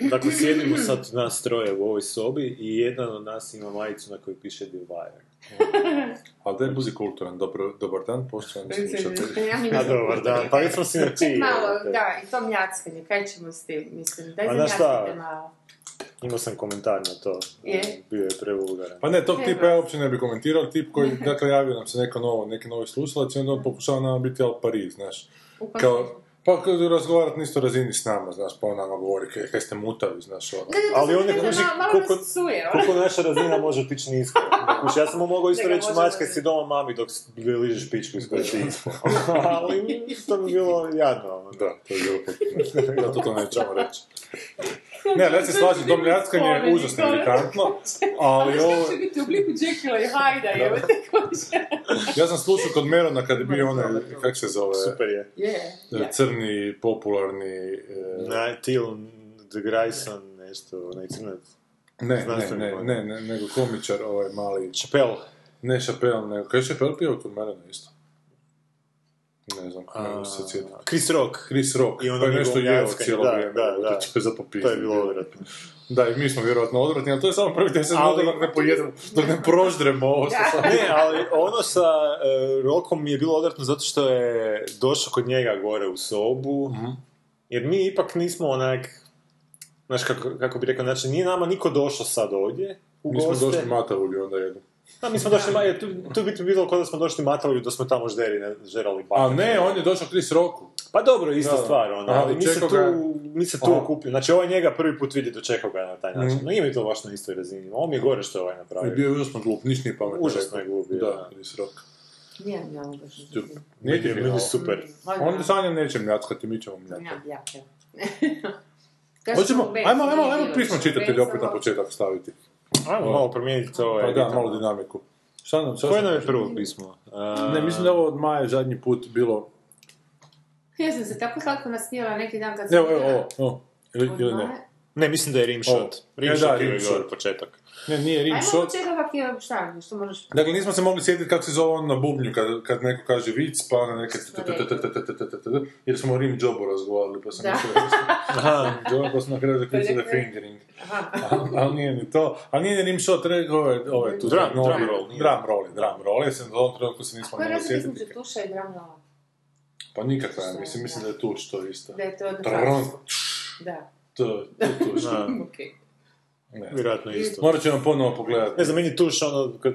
Dakle, sjedimo sad nas troje u ovoj sobi i jedan od nas ima majicu na kojoj piše The Wire. Ali daj buzi kulturan, dobro, dobar dan, poštovani slušatelji. A dobar dan, pa jesmo si na ti. Malo, da, i to mljackanje, kaj ćemo s tim, mislim, daj zamljackajte malo. Imao sam komentar na to. Je? Bio je prevulgaran. Pa ne, tog tipa ja uopće ne bi komentirao, tip koji, dakle, javio nam se neko novo, neki novi slušalac i onda on pokušava nama biti al pari, znaš. Kao? Pa kad razgovarat nisto razini s nama, znaš, pa on nama govori kaj, kaj ste mutavi, znaš, ono. Ali to on sam- kuži koliko- ono. Koliko naša razina može otići nisko. Kuš, ja sam mu mogao isto reći, mačka si doma mami dok ližeš pičku iz koje si ispao. Ali to bi bilo jadno. ono. Da, to je bilo potpuno. Zato to nećemo reći. Ne, ja se slažem, to mljackanje je užasno iritantno, ali ovo... Što će biti u obliku Jekylla i Hyda, evo te. Ja sam slušao kod Merona kad je bio onaj, kak se zove, Super je. Je, e, crni, popularni... e, Na, Till de Grayson, nešto, onaj crnac. Ne, ne, ne, ne, ne, nego komičar, ovaj mali... Chappelle. Ne Chappelle, nego... Kaj je Chappelle pio kod Merona isto? Ne znam, ne mogu se sjetiti. Chris Rock. Chris Rock, I pa je nešto jeo cijelo da, vrijeme, da, da. to za. To je bilo odvratno. Da, i mi smo vjerojatno odvratni, ali to je samo prvi deset Ali- minuta dok ne pojedemo, dok ne proždremo ovo što sam... Ne, ali ono sa uh, Rokom mi je bilo odvratno zato što je došao kod njega gore u sobu, Mhm. jer mi ipak nismo onak, znaš kako, kako bi rekao, znači nije nama niko došao sad ovdje u Mi smo goste. došli matavulju onda jednom. A mi smo došli, ma, jer tu, tu bi bilo kao da smo došli matavlju da smo tamo žderi, ne, žerali A bakar. ne, on je došao Chris Rocku. Pa dobro, ista Da. stvar, ono, ali mi se, tu, ga- mi se tu Aha. okupili. Znači, ovaj njega prvi put vidi dočekao ga na taj način. Mhm. No, nije mi to baš na istoj razini. Ovo mi je gore što je ovaj I napravio. bio je užasno glup, niš nije pametno Užasno je glup bio, Da, da. Chris Rock. Nije mi baš. Nije ti je- je super. On Sanja neće mljackati, mi ćemo mljackati. Ja, ja, ja. Hoćemo, ajmo, ajmo, ajmo pismo čitatelji opet na početak staviti. Ajmo malo promijeniti to. Pa je, da, malo dinamiku. Šta nam, šta Koje nam je prvo pismo? A, Ne, mislim da ovo od Maje zadnji put bilo... Ja sam se tako slatko nasmijala neki dan kad sam... Evo, evo, ovo, ovo. Ili, ili ne? Ne, mislim da je Rim Ovo. Shot. Rim E, da, Shot Rim je gore početak. Ne, nije Rim Ajmo početi ovak je, šta, što možeš... Dakle, nismo se mogli sjetiti kako se zove on na bubnju kad, kad neko kaže vic, pa ono neke... Jer smo o Rim Jobu razgovarali, pa sam Da. mislio Aha. Job, pa sam na kraju zaključio da je fingering. Ali nije ni to. Ali nije ni Rim Shot, rekao ovaj, ovaj tu... Drum- drum roll. Drum roll, je, drum roll. Ja sam u ovom trenutku se nismo Koja je mogli razlika sjetiti. između tuša i dramlova? Pa nikakva, mislim, mislim da je tuč to isto. Da je to od Trrrn, Da, To, to tuč. Da, okej. Ne. vjerojatno isto. Morat ćemo ponovo pogledati. Ne znam, meni je tuš ono kad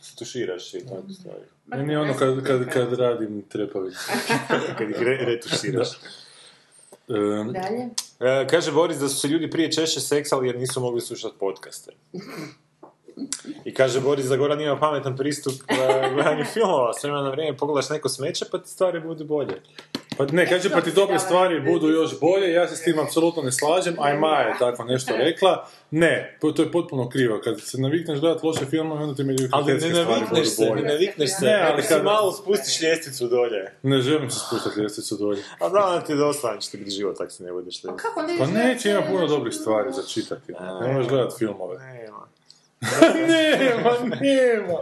se tuširaš i tako stvari. Meni je ono kad, kad, kad radim trepavicu. Kad ih re, retuširaš. Um, Dalje? E, kaže Boris da su se ljudi prije češće seksali jer nisu mogli slušati podcaste. I kaže Boris da Goran ima pametan pristup gledanju filmova. S vremena na vrijeme pogledaš neko smeće pa ti stvari budu bolje. Pa ne, kaže pa ti dobre stvari budu još bolje, ja se s tim apsolutno ne slažem, a i Maja je tako nešto rekla. Ne, to to je potpuno krivo. Kad se navikneš gledati loše filmove, onda ti mi Ali ne stvari navikneš se, ne bolje. navikneš se. Ne, Ne, ali kad- malo spustiš ljestvicu dolje. Ne želim se spustati ljestvicu dolje. A da ti je dosta, će ti biti život, tako se ne budeš Pa? Pa neće, ima puno dobrih stvari za čitati. Ne možeš gledati filmove. Nema. nema.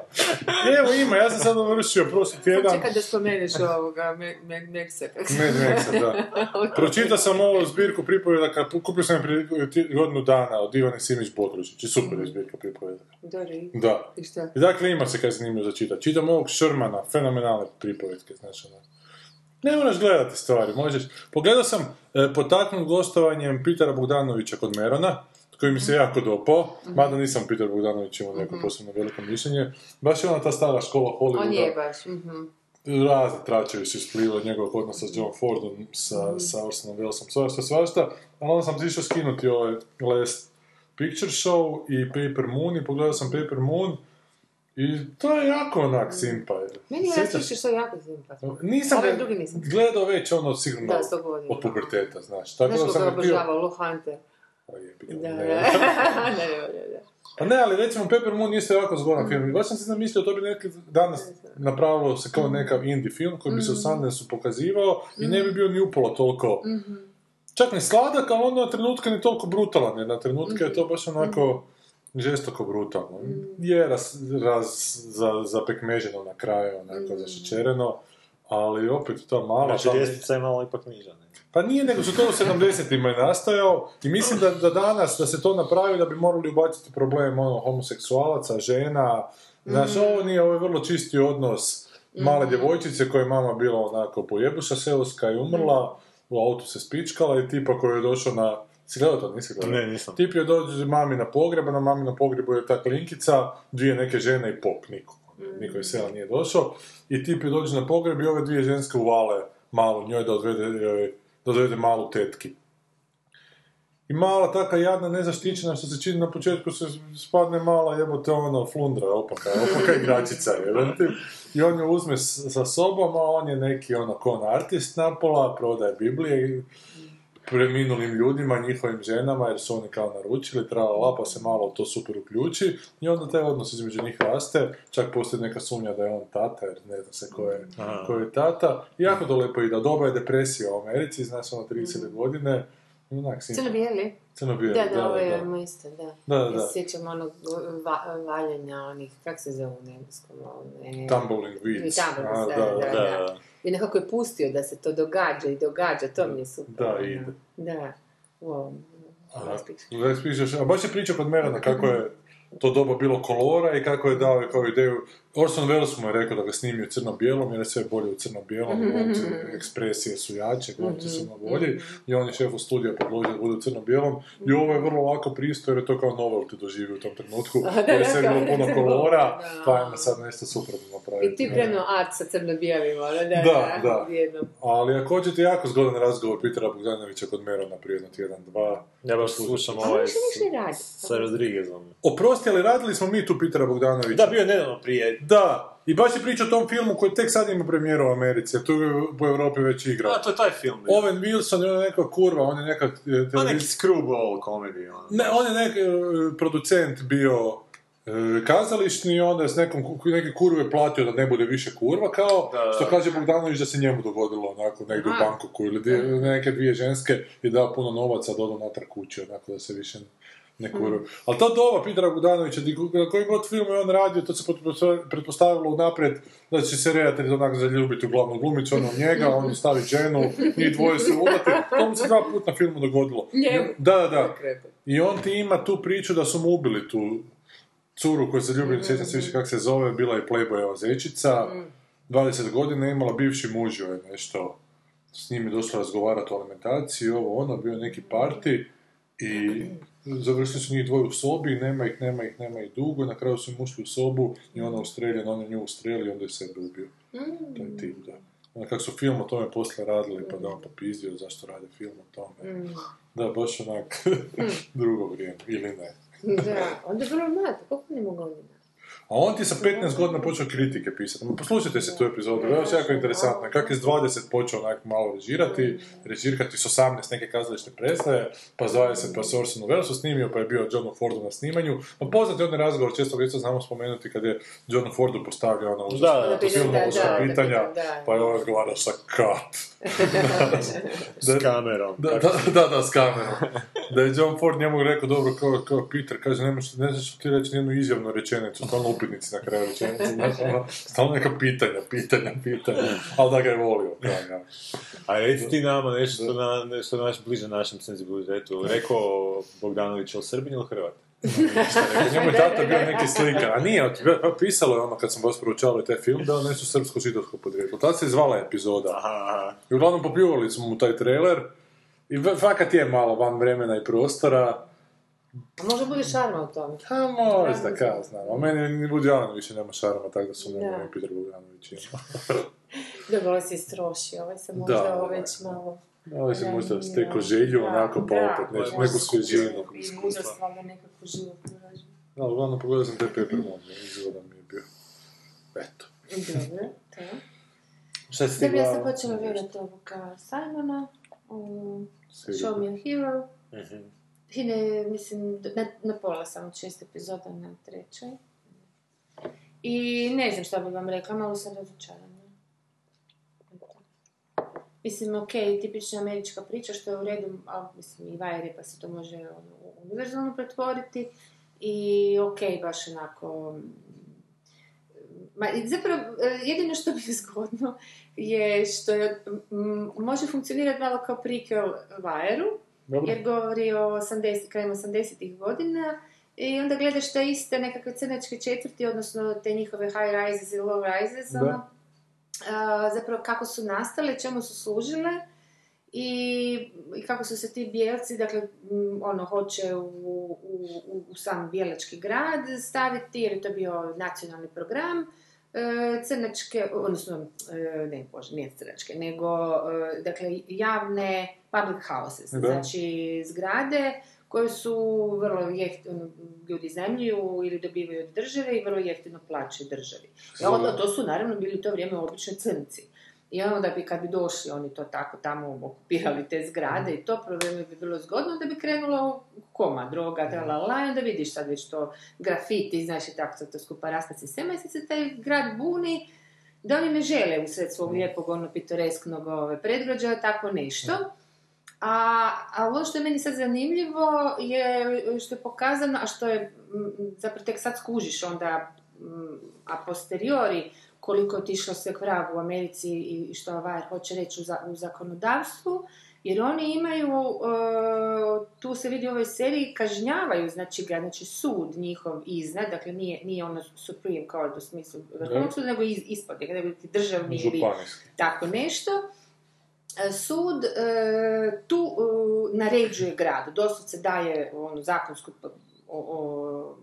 Evo ima, ja sam sad dovršio prošli tjedan. Čekaj da spomeneš ovoga Me- Me- Meksa. kako se- Mad Maxa, da. Pročitao sam ovu zbirku pripovjedaka, kupio sam je prije godinu dana od Ivane Simić Bodrožić i super je zbirka pripovjedaka. Dori. Da. I šta? I dakle ima se kaj zanimljivo za čitati. Čitam ovog Šrmana, fenomenalne pripovjetke, znači ono. Ne moraš gledati stvari, možeš. Pogledao sam e, potaknut gostovanjem Pitera Bogdanovića kod Merona, koji mi se jako dopao, mada nisam Peter Bogdanović imao neko posebno veliko mišljenje. Baš je ona ta stara škola Hollywooda. On je baš. mhm. Razni tračevi su isplivali njegovog odnosa s John Fordom, sa, sa Orsonom Wellesom, svašta, svašta. Ali onda sam išao skinuti ovaj Last Picture Show i Paper Moon i pogledao sam Paper Moon i to je jako onak simpa. Meni je što jako simpatno. Nisam Ovaj ga drugi nisam. gledao već ono sigurno Da, od puberteta, znaš. Tako Znaš da sam ga ga htio... obožava, Lo Hunter. Da. Pa ne, ali recimo Pepper Moon isto jako zgodan film. I baš sam se zamislio, to bi neki danas napravilo se kao nekav indie film koji bi se u Sundanceu pokazivao i ne bi bio ni upola toliko čak ni sladak, ali onda na trenutke ni toliko brutalan, jer na trenutke je to baš onako žestoko brutalno. Je raz, raz, za, zapekmeženo na kraju, onako zašećereno, ali opet ta mala... Znači, ta- ljestvica je malo ipak niža, ne? pa nije, nego su to u 70-ima je nastajao i mislim da, da danas, da se to napravi, da bi morali ubaciti problem ono, homoseksualaca, žena, znaš, ovo nije, ovo je vrlo čisti odnos male djevojčice koja je mama bila onako pojebuša seoska i umrla, u autu se spičkala i tipa koji je došao na... Si gledao to, nisi gledao? Ne, nisam. Tip je dođe mami na pogreb, a na mami na pogrebu je ta klinkica, dvije neke žene i pop, niko. Niko iz sela nije došao. I je dođe na pogreb i ove dvije ženske uvale malu njoj da odvede, joj- da odvede malu tetki. I mala taka jadna nezaštićena što se čini na početku se spadne mala jebote ono flundra opaka, opaka igračica jebote. I on ju uzme sa sobom, a on je neki ono kon artist napola, prodaje Biblije preminulim ljudima, njihovim ženama, jer su oni kao naručili, tralala, pa se malo to super uključi i onda taj odnos između njih raste, čak postoji neka sumnja da je on tata, jer ne zna se ko je, ko je tata. I jako to lepo ide, doba je depresija u Americi, znaš, ono 30. godine, i onak si... Crno-bijeli? Crno-bijeli, Da, da, ovo da, je da. moj isto, da. Da, da. Ja se sjećam onog va, valjenja onih, kak se zove u engleskom, one... Tumbling Weeds. Tumbling, da, da, Da, da. I nekako je pustio da se to događa i događa, to mi je super. Da, ono. ide. Da. Picture. Lex Pictures, a baš je pričao kod Merona kako je to doba bilo kolora i kako je dao kao ideju. Orson Welles mu je rekao da ga snimi u crno-bijelom jer je sve bolje u crno-bijelom, glumci ekspresije su jače, glumci su na bolji i on je šefu studija predložio da bude u crno-bijelom i ovo je vrlo lako pristo jer je to kao novelty doživio u tom trenutku jer je sve bilo puno kolora pa ajmo sad nešto suprotno napraviti. I ti krenuo art sa crno-bijelim, ono, da, Da, da. Ali ako hoćete jako zgodan razgovor Petera Bogdanovića kod Merona prije jedno tjedan, dva, Ja baš slušam ovaj s, sa Rodriguezom. Oprosti, ali radili smo mi tu Petera Bogdanovića. Da, bio je nedavno prije. Da, i baš je pričao o tom filmu koji tek sad ima premijeru u Americi, a tu je po Europi već igra. A, to je taj film. bio. Owen Wilson je ona neka kurva, on je neka... e, A neki screwball komedij, ono. Ne, on je neki e, producent bio e, kazališni i onda je s nekom, neke kurve platio da ne bude više kurva, kao Da, da. što kaže Bogdanović da se njemu dogodilo onako negdje u Aha. Bangkoku ili dvije- neke dvije ženske i dao puno novaca da odu natrag kući, onako da se više ne kurve. Ali ta doba Petera Bogdanovića, di- na koji god film je on radio, to se pretposta- pretpostavilo unaprijed da će se redatelj onak zaljubiti u glavnu glumicu, ono njega, on stavi ženu, njih dvoje se udati. To mu se dva puta na filmu dogodilo. Njemu? Da, da, da. I on ti ima tu priču da su mu ubili tu curu koju se ljubi, ne sjećam se više kako se zove, bila je Playboyova zečica, 20 godina imala bivši muž je nešto, s njim je došla razgovarati o alimentaciji, ovo ono, bio neki parti i završili su njih dvoje u sobi, nema ih, nema ih, nema ih dugo, na kraju su im ušli u sobu i ona ustreljena, on je nju ustrelio i onda je sebe ubio. To je tip, da. Onda kako su film o tome poslije radili, pa da on popizdio zašto rade film o tome. Da, baš onak drugo vrijeme, ili ne. Da, onda je vrlo mlad, koliko ne mogu? A on ti je sa 15 godina počeo kritike pisati. Ma Poslušajte se tu epizodu, je jako interesantno. Kako je s 20 počeo onak malo režirati, režirati s 18 neke kazališne predstave, pa s 20 pa s Orson Wellsu snimio, pa je bio Johnu Fordu na snimanju. Pa poznati onaj razgovor, često ga isto znamo spomenuti, kad je Johnu Fordu postavio ono Da, pitanja, da, da. pa je on razgovarao sa kat. S kamerom. Da, da, da, da, s kamerom. Da je John Ford njemu rekao, dobro, kao, kao Peter, kaže, nemaš, ne znaš ti reći nijednu izjavnu rečenicu, stalno upitnici na kraju rečenice, znaš, ono, stalno neka pitanja, pitanja, pitanja, ali da ga je volio, kao, ja. A reci ti nama nešto što, na, nešto naš, bliže našem senzibilitetu. Rekao Bogdanović o Srbinu ili Hrvat? Njemu je tata bio neki slikar, a nije, pisalo je ono kad sam baš proučavao taj film, da on nešto srpsko-židovsko podrijetlo. Tad se zvala epizoda. I uglavnom popljuvali smo mu taj trailer, i fakat je malo van vremena i prostora, A možda bude šarma u tome. A možda, kao znam. A meni ni Woody Allen više nema šarma, tako da su nema ni Peter Bogdanović ima. Dobro, ovaj se istroši, ovaj se možda Da, ovo već malo... Ovo se možda Da, steko želju, Da, onako, pa opet neku, da. neku svježinu. I mudrost valjda nekako životnu rađu. Da, uglavnom pogledao sam te Pepper Moon, izgleda mi je bio. Eto. Dobro, to. Šta si ti Dobro, ja sam gledala? počela gledati ovoga Simona, Seriju. Show Me a Hero. Mhm. I ne, mislim, na, na pola sam od šest epizoda na trećoj. I ne znam šta bi vam rekla, malo sam razočarana. Mislim, ok, tipična američka priča, što je u redu, ali mislim, i Vajeri, pa se to može ono, univerzalno pretvoriti. I ok, baš onako... Ma, zapravo, e, jedino što mi je zgodno je što je, m, može funkcionirati malo kao prequel Vajeru, jer govori o 80, krajem 80-ih godina i onda gledaš te iste nekakve crnačke četvrti, odnosno te njihove high rises i low rises, ono, a, zapravo kako su nastale, čemu su služile i, i kako su se ti bijelci, dakle, m, ono, hoće u, u, u, u sam bijelački grad staviti, jer je to bio nacionalni program, crnačke, odnosno, e, ne, bože, nije crnačke, nego, e, dakle, javne public houses, Da. znači zgrade koje su vrlo jeftino, ljudi iznajmljuju ili dobivaju od države i vrlo jeftino plaćaju državi. I onda, to su naravno bili u to vrijeme obični crnci. I onda bi kad bi došli oni to tako tamo okupirali te zgrade i to problem bi bilo zgodno da bi krenulo koma, droga, tralala, i onda vidiš sad već to grafiti, znaš i tako sad to skupa rasta i sad se taj grad buni da oni ne žele usred svog lijepog ono pitoresknog ove, predgrađa tako nešto. A, a ono što je meni sad zanimljivo je što je pokazano, a što je mm, zapravo tek sad skužiš onda mm, a posteriori koliko je otišlo sve k vragu u Americi i što ovaj hoće reći u, za- u zakonodavstvu, jer oni imaju, e, tu se vidi u ovoj seriji, kažnjavaju, znači ga, znači sud njihov iznad, dakle nije, nije ono Supreme Court u smislu vrhovnog suda, nego iz, ispod, nego državni ili tako nešto. E, Sud e, tu e, naređuje gradu, doslovce daje onu zakonsku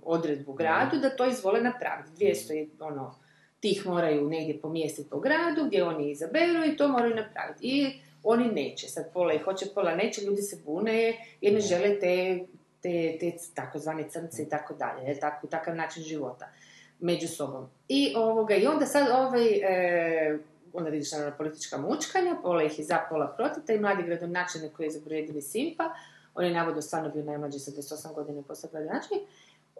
odredbu gradu da to izvole napraviti. 200 je, ono, tih moraju negdje pomjestiti po gradu gdje oni izaberu i to moraju napraviti. I oni neće, sad pola ih hoće, pola neće, ljudi se bune jer ne žele te, te, te takozvane crnce i tako dalje, jel, tako, takav način života među sobom. I, ovoga, i onda sad ovaj, e, onda vidiš naravno politička mučkanja, pola ih je za, pola protiv, taj mladi gradonačelnik koji je jedini Simpa, on je navodno stvarno bio najmlađi sa 28 godina i postao gradonačelnik,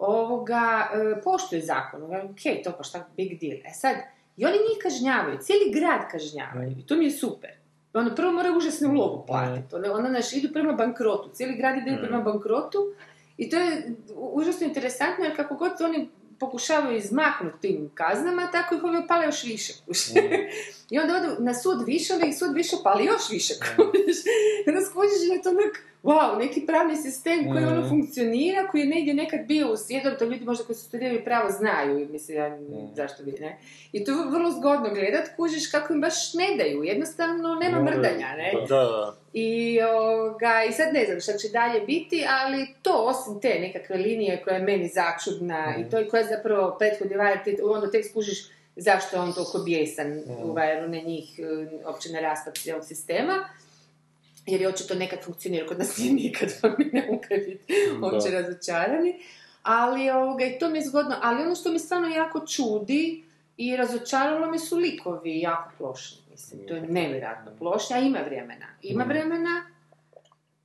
ovoga, e, poštuje zakon, ono, ok, to pa šta big deal. E sad, i oni njih kažnjavaju, cijeli grad kažnjavaju, i to mi je super. Ono, prvo moraju užasnu lovu platiti, onda, onda naš, idu prema bankrotu, cijeli grad ide prema bankrotu, i to je užasno interesantno, jer kako god oni pokušavaju izmaknuti tim kaznama, tako ih ovi opale još više. kužiš. I onda odu na sud više, onda ih sud više pali još više. kužiš. I onda skužiš da je to onak, wow, neki pravni sistem koji ono funkcionira, koji je negdje nekad bio u svijetu, to ljudi možda koji su studirali pravo znaju, i mislim, ja, zašto bi, ne? I to je vrlo zgodno gledat, kužiš kako im baš ne daju, jednostavno nema mrdanja, ne? Da, da. I, ovoga, I sad ne znam šta će dalje biti, ali to osim te nekakve linije koja je meni začudna i to i koja zapravo prethodni vajer, ti onda tek skužiš zašto je on toliko bijesan u vajeru na njih, e, opće na raspad cijelog sistema. Jer je očito nekad funkcionira, kod nas nije nikad, pa mi ne mogu biti uopće razočarani. Ali ovoga, i to mi je zgodno, ali ono što mi stvarno jako čudi i razočaralo me su likovi jako plošni. Mislim, to je nevjerojatno plošni, a ima vremena. Ima vremena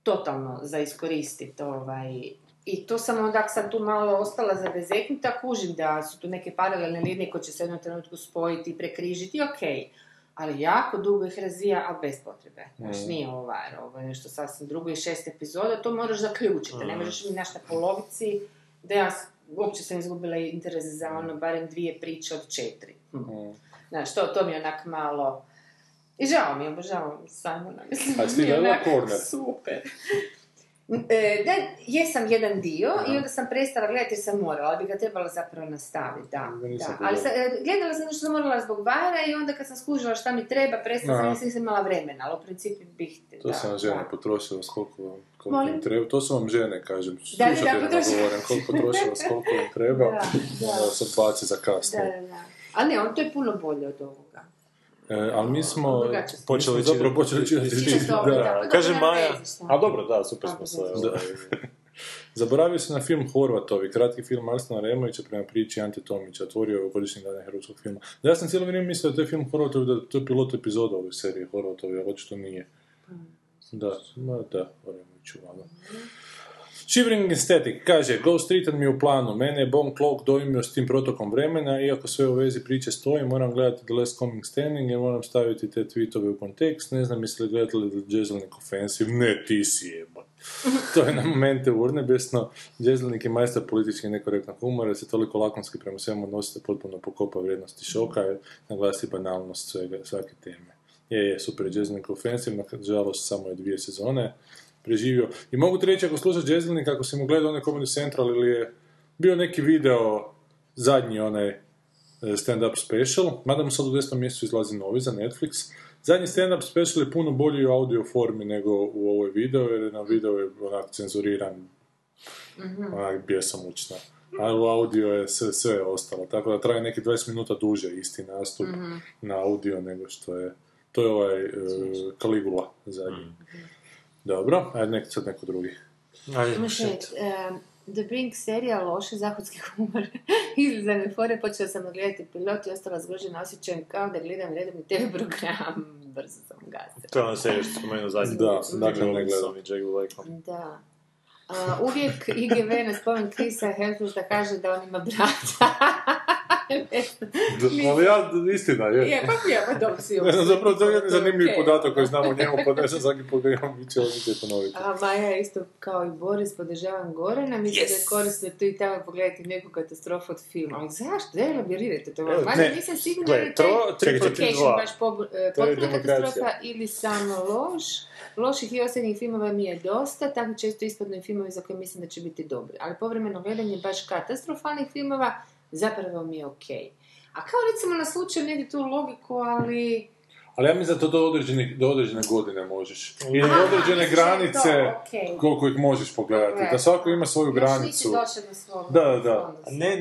totalno za iskoristiti ovaj, i to sam onda sam tu malo ostala zabezeknuta, kužim da su tu neke paralelne linije koje će se u jednom trenutku spojiti i prekrižiti, ok, ali jako dugo ih razvija, ali bez potrebe. Znaš, nije ovo var, ovo je nešto sasvim drugo i šest epizoda, to moraš zaključiti, ne možeš mi naš na polovici, da ja uopće sam izgubila interes za ono, barem dvije priče od četiri. Hm. Znaš, to, to mi je onak malo... I žao mi je, obožavam Simona, mislim, A ti gledala onak Corner? Super. E, da, jesam jedan dio i onda sam prestala gledati jer sam morala, ali bi ga trebala zapravo nastaviti, da. Ali e, gledala sam što sam morala zbog Vajera i onda kad sam skužila šta mi treba, prestala sam nisam imala vremena, ali u principu bih... To da, sam vam žene potrošila s koliko, vam- koliko im treba. To su vam žene, kažem. Da, da, da, Slušateljima govorim, koliko potrošila s koliko im treba. Da, da. Baci za Da, da, da. Ali ne, on to je puno bolje od ovoga. E, ali mi smo... Počeli mi smo zapravo čitati- počeli čitati da. da. pa Kaže Maja, a dobro, da, super smo se... ovaj, Zaboravio se na film Horvatovi, kratki film Arsena Removića prema priči Ante Tomića, otvorio je godišnji dana hrvatskog filma. Da, ja sam cijelo vrijeme mislio da je film Horvatovi, da to je pilot epizoda ove serije Horvatovi, ali očito nije. Da, ma da, Removiću, malo. Shivering Aesthetic kaže, Ghost Triton mi je u planu, mene je Bone Cloak dojmio s tim protokom vremena, iako sve u vezi priče stoji, moram gledati The Last Comic Standing jer moram staviti te tweetove u kontekst, ne znam jesi li gledali The Jezelnik Offensive, ne, ti si jebot. to je na momente urnebesno, Jezelnik je majstor politički nekorektnog humora, se toliko lakonski prema svemu odnosi da potpuno pokopa vrijednosti šoka naglasi banalnost svega, svake teme. Je, je, super je Jezelnik Offensive, nažalost samo je dvije sezone, preživio. I mogu ti reći, ako slušaš Jezelnik, ako si mu gledao onaj Comedy Central ili je bio neki video, zadnji onaj e, stand-up special, mada mu sad u desnom mjesecu izlazi novi za Netflix, zadnji stand-up special je puno bolji u audio formi nego u ovoj video, jer na video je onak cenzuriran, onak bjesomučno. A u audio je sve, sve ostalo, tako da traje neki 20 minuta duže isti nastup na audio nego što je, to je ovaj e, Caligula zadnji. Dobro, ajde nek sad neko drugi. Ajde, um, The Brink serija loše, zahodski humor ili za me fore, počela sam gledati pilot i ostala zgrožena osjećajem kao da gledam redovni TV program. Brzo sam gasila. To je ona serija što spomenuo zadnji. Da, dakle, ne gledam. I Jake Blackom. Da. A, uvijek IGV na spomen Krisa Hemswortha kaže da on ima brata. Ali ja, istina je. je, pa je, pa dobro si Ne znam, zapravo to je jedan to je zanimljiv okej. podatak koji znamo o njemu, pa ne znam svaki put ga imam i će osjećaj ponoviti. A Maja isto kao i Boris, podržavam Gorana, mislim da je korisno tu i tamo pogledati neku katastrofu od filma. Ali zašto? Da elaborirajte to. Evo, Mada ne. nisam sigurna da je taj Vacation baš e, To potpuna katastrofa ili samo loš. Loših i osrednjih filmova mi je dosta, tako često ispadnu i filmovi za koje mislim da će biti dobri. Ali povremeno gledanje baš katastrofalnih filmova zapravo mi je okej. A kao recimo na slučaju negdje tu logiku, ali... Ali ja mislim da to do određene, do određene godine možeš. I do određene je granice to, okej. koliko ih možeš pogledati. Da svako ima svoju Još granicu. Da, da, da. si- Ne,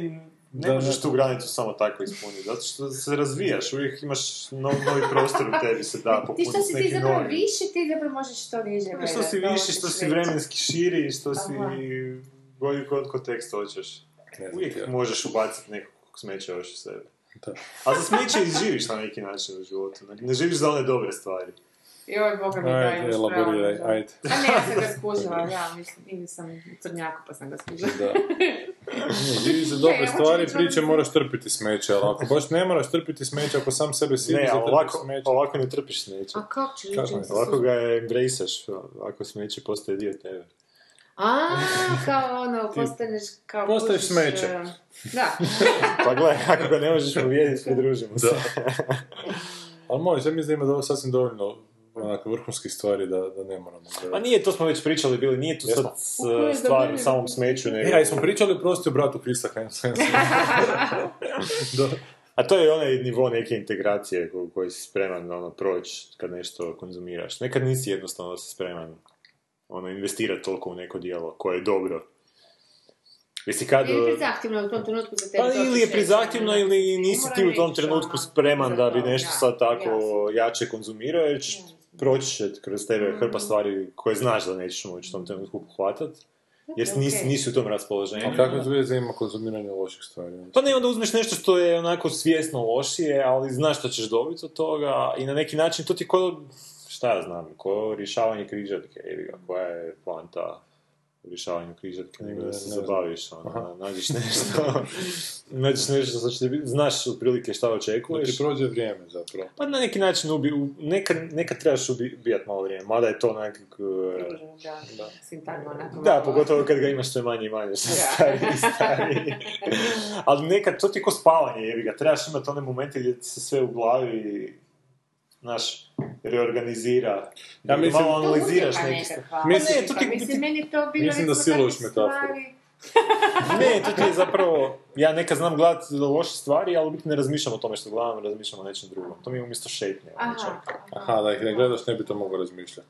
ne Da, možeš da. tu granicu samo tako ispuniti, zato što se razvijaš, uvijek imaš nov, novi prostor u tebi se da Ti popuniti što s si ti zapravo novim. više, ti zapravo možeš to niže Što si ti što si vremenski širi, što si Aha. bolji kod kontekst hoćeš. Ne znam Uvijek ti ja. možeš ubaciti nekog smeća još u sebe. Da. A za smeće i živiš na neki način u životu. Ne živiš za one dobre stvari. Joj, boga mi Ajde, daj još elaboriraj, pravo. ajde. A ne, ja sam ga skužila, ja mislim, ili sam u crnjaku pa sam ga skužila. Da. Ne, živi za dobre Ne, stvari, priče da- moraš trpiti smeće, ali ako baš ne moraš trpiti smeće, ako sam sebe sili Ne, za a trpiti ovako, smeće. ovako ne trpiš smeće. A kako se Ovako ga embraceaš, ako smeće postaje dio tebe. A, kao ono, postaneš kao... Postaješ kužiš, smeće. e, Da. Pa gledaj, ako ga ne možeš povijediti, pridružimo se. Ali može, ja mislim da ima do- sasvim dovoljno onako vrhunskih stvari da, da ne moramo Pa gledati. nije, to smo već pričali bili, nije tu sad s- kojoj stvar u samom smeću, nego... E, a jesmo pričali prosti o bratu Krista. Da. A to je onaj nivo neke integracije ko- koji si spreman ono, proći kad nešto konzumiraš. Nekad nisi jednostavno da si spreman ono, investirati toliko u neko djelo koje je dobro. Jesi kad... Ili je prezahtjevno u tom trenutku za tebe. Pa ili je prezahtjevno ili nisi ti u tom reći, trenutku ono, spreman da bi to, nešto sad tako jače konzumirao, jer proći će kroz tebe Mm. hrpa stvari koje znaš da nećeš moći u tom trenutku pohvatat, jer nisi, nisi u tom raspoloženju. A kakve veze ima konzumiranje loših stvari? Pa ne, onda uzmeš nešto što je onako svjesno lošije, ali znaš što ćeš dobiti od toga i na neki način to ti ko, šta ja znam, ko rješavanje križatke, jebi ga, koja je poanta u rješavanju križatke, nego da Ne, se ne zabaviš, ono, nađeš nešto, nađeš nešto što će ti biti, znaš otprilike šta Da očekuješ. ti prođe vrijeme zapravo. Pa na neki način ubi, u- nekad, nekad trebaš ubi- ubijat malo vrijeme, mada je to nekak... uh, Da, da. Sintagma onako Da, pogotovo kad ga imaš sve manje i manje, što Da. stariji i stariji. Ali nekad, to ti je ko spavanje, jebi ga, trebaš imati one momente gdje ti se sve u glavi, znaš, reorganizira. Ja mislim- malo analiziraš neke stvari. Pa Mislim- ne, to ti, mislim, meni je to bilo Mislim da siluješ takve metaforu. stvari- ne, to ti je zapravo, ja nekad znam gledat loše stvari, ali u biti ne razmišljam o tome što gledam, razmišljam o nečem drugom. To mi je umjesto šetnje. Aha. Aha, da ih ne gledaš, ne bi to mogao razmišljati.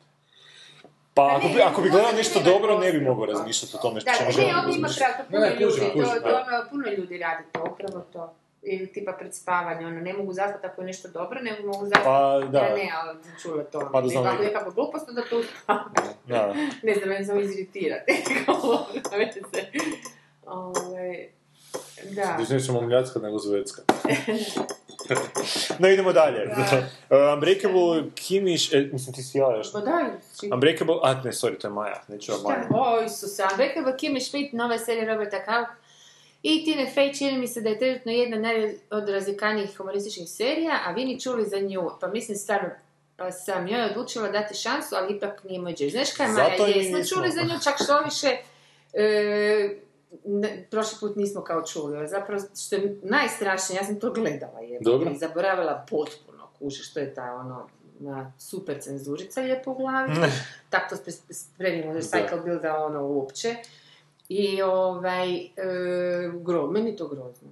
Pa Pa ako ne, bi, ako bi gledao nešto ne dobro, ne bi mogao razmišljati o tome što Da, čemu ne, želim ovdje ima pravo, puno Ne, ljudi, kužim, to, to da. puno ljudi radi to, upravo to. Ili tipa pred spavanje, ono, ne mogu zaspati ako je nešto dobro, nego mogu zaspati, Pa, da. ja ne, ali sam čula to. Pa da znam ako je nekakva glupost, onda to. Da. ne znam, meni samo iziritirati. Kao, veze. Ovaj, Da. Znači nećemo mljacka nego zvecka. No, idemo dalje. Uh, Unbreakable, Kimiš, e, mislim ti si ja još. Pa daj, či- Unbreakable, a ne, sorry, to je Maja, neću ja Maja. O, Isuse, Unbreakable Kimmy Schmidt, nove serije Roberta Kalk i Tina Fey čini mi se da je trenutno jedna od razlikanijih humorističnih serija, a vi ni čuli za nju, pa mislim stvarno, pa sam joj odlučila dati šansu, ali ipak nije moj džez. Znaš kaj, Maja, jesmo čuli za nju, čak što više, e, ne, prošli put nismo kao čuli, zapravo što je najstrašnije, ja sam to gledala je, i zaboravila potpuno, kuži što je ta ono, na super cenzurica lijepo u glavi, tako to spe- spremimo za Cycle Builda ono uopće. I ovaj, e, gro, meni to grozno.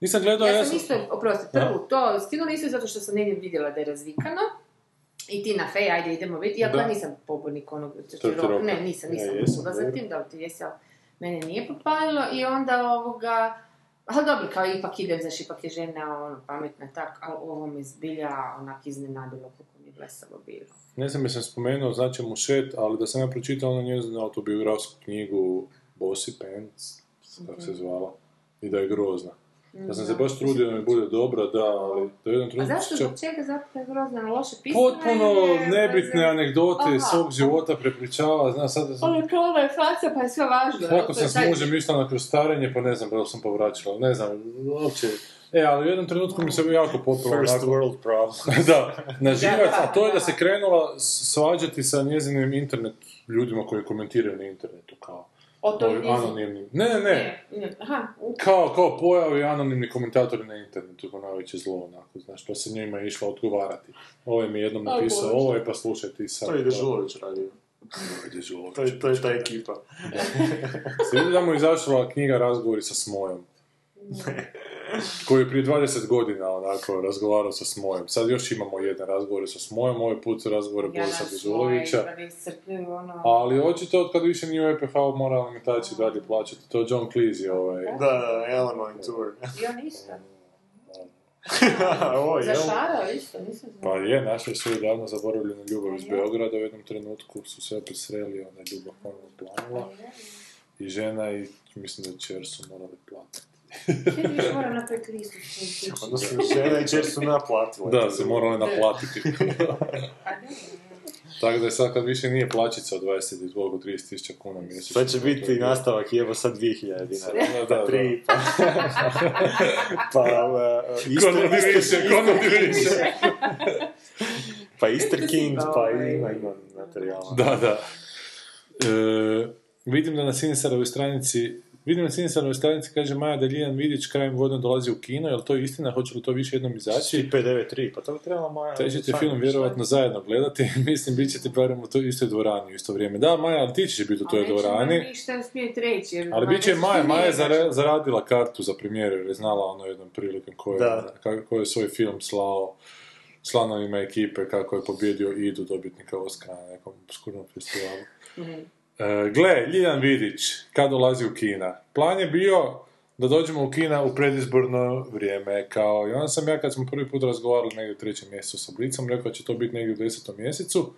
Nisam gledao, Ja sam isto, oprosti, prvu to skinula isto zato što sam negdje vidjela da je razvikano. I Tina Fey, ajde idemo vidjeti, iako Da. ja nisam pobornik onog ti ne, nisam, nisam Ja jesam, ja, za tim, da li ti jesi, ali mene nije popalilo i onda ovoga, ali dobro, kao ipak idem, znaš, ipak je žena ono, pametna tak, ali ovo me zbilja onak iznenadilo koliko mi je blesavo bilo. Ne znam jesam spomenuo, znači Mušet, ali da sam ja pročitao onu njezinu autobiografsku knjigu Bossy Pants, kako se zvala, i da je grozna. Da sam se baš trudio da mi bude dobra, da, ali da u jednom A trenutku zašto, čak zbog čega zapravo je grozno, loše pisano? potpuno ili- nebitne anegdote iz Aha. svog života prepričava, znam sad sam... Ono kao ona je faca, pa je sve važno. Kako To sam je s mužem išla na krostarenje, pa ne znam da li sam povraćala, ne znam, uopće... E, ali u jednom trenutku mi se jako popilo First onako... world problem. da, na živac, a to je da. se krenula svađati sa njezinim internet ljudima koji komentiraju na internetu, kao O ovi izum. anonimni. Ne, ne, ne, Ne, aha, kao, kao pojavi anonimni komentatori na internetu, kao najveće zlo, onako, znaš, pa se njima išla odgovarati. Ovo je mi jednom O, napisao, ovo je, pa slušaj ti sad. To je Dežulović radio. To je, to je ta ekipa. Se vidi da mu izašla knjiga Razgovori sa Smojom. Koji je prije 20 godina onako razgovarao sa Smojom. Sad još imamo jedan razgovor sa Smojom, ovaj put su razgovore Borisa iscrpljuju, ono... Ali očito od kad više nije u EPH mora alimentaciju dalje plaćati. To je John Cleese, ovaj. Da, da, in Tour. I on isto. Ovo je Za Elmo. Šara isto, nisam. Pa je, našli su i davno zaboravljenu ljubav iz Beograda, u jednom trenutku su se opet sreli, onda je ljubav ponovno planula. I žena i mislim da čer su morali platiti. Ti viš moram napraviti listu su žene i čer su naplatile. Da, se morali naplatiti. A ne, Tako da je sad kad više nije plaćica od 20 i koliko, 30 tisuća kuna mjesečno. Sad će biti nastavak i evo sad 2000 dinara. Da, da, Pa tri, pa... pa, uh, Ko nudi više, ko nudi više. pa Easter Kings, pa Ovaj. ima, ima materijala. Da, da. E, vidim da na Sinisarovoj stranici Vidim na Sinisarovoj stranici, kaže Maja da Ljiljana Vidić krajem godine dolazi u kino, je li to istina, hoće li to više jednom izaći? 593, pa to bi trebalo Maja... Taj ćete film vjerovatno zajedno gledati, mislim, bit ćete barem u toj istoj dvorani u isto vrijeme. Da, Maja, ali ti ćeš biti u toj ali dvorani. ništa smijeti reći. jer- Ali bit će Maja, Maja je zaradila kartu za premijeru jer je znala ono jednom prilikom ko je, Da. kako ko je svoj film slao članovima ekipe kako je pobjedio Idu dobitnika Oscara na nekom obskurnom festivalu. Mhm. E, gle, Ljiljana Vidić, kad dolazi u kina? Plan je bio da dođemo u kina u predizborno vrijeme, kao i onda sam ja kad smo prvi put razgovarali negdje u trećem mjesecu sa Blicom, rekao da će to biti negdje u desetom mjesecu,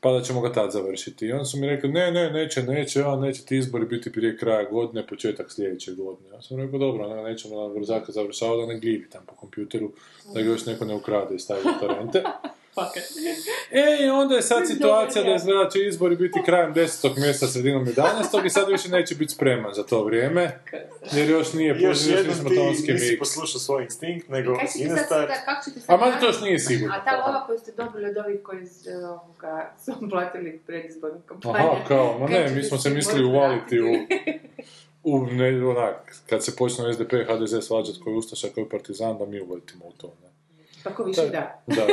pa da ćemo ga tad završiti. I onda su mi rekli, ne, ne, neće, neće, a neće ti izbori biti prije kraja godine, početak sljedeće godine. Ja sam rekao, dobro, ne, nećemo na brzaka završavati, da ne glivi tam po kompjuteru, da ga još neko ne ukrade i stavi u E, i onda je sad situacija da je zna da će izbori biti krajem 10. mjeseca, sredinom 11. i sad više neće biti spreman za to vrijeme, jer još nije Još još jednom ti nisi mix. poslušao svoj instinkt, nego ćete sad, Inestar... A mada to još nije sigurno. A ta lova koju ste dobili od ovih koji ovoga, su platili predizbornu kampanju. Aha, kao, ma ne, mi smo se mislili uvaliti u, u ne, onak, kad se počne SDP i HDZ svađati koji je Ustaša, koji je Partizan, da mi uletimo u to, ne. Tako više da. Da,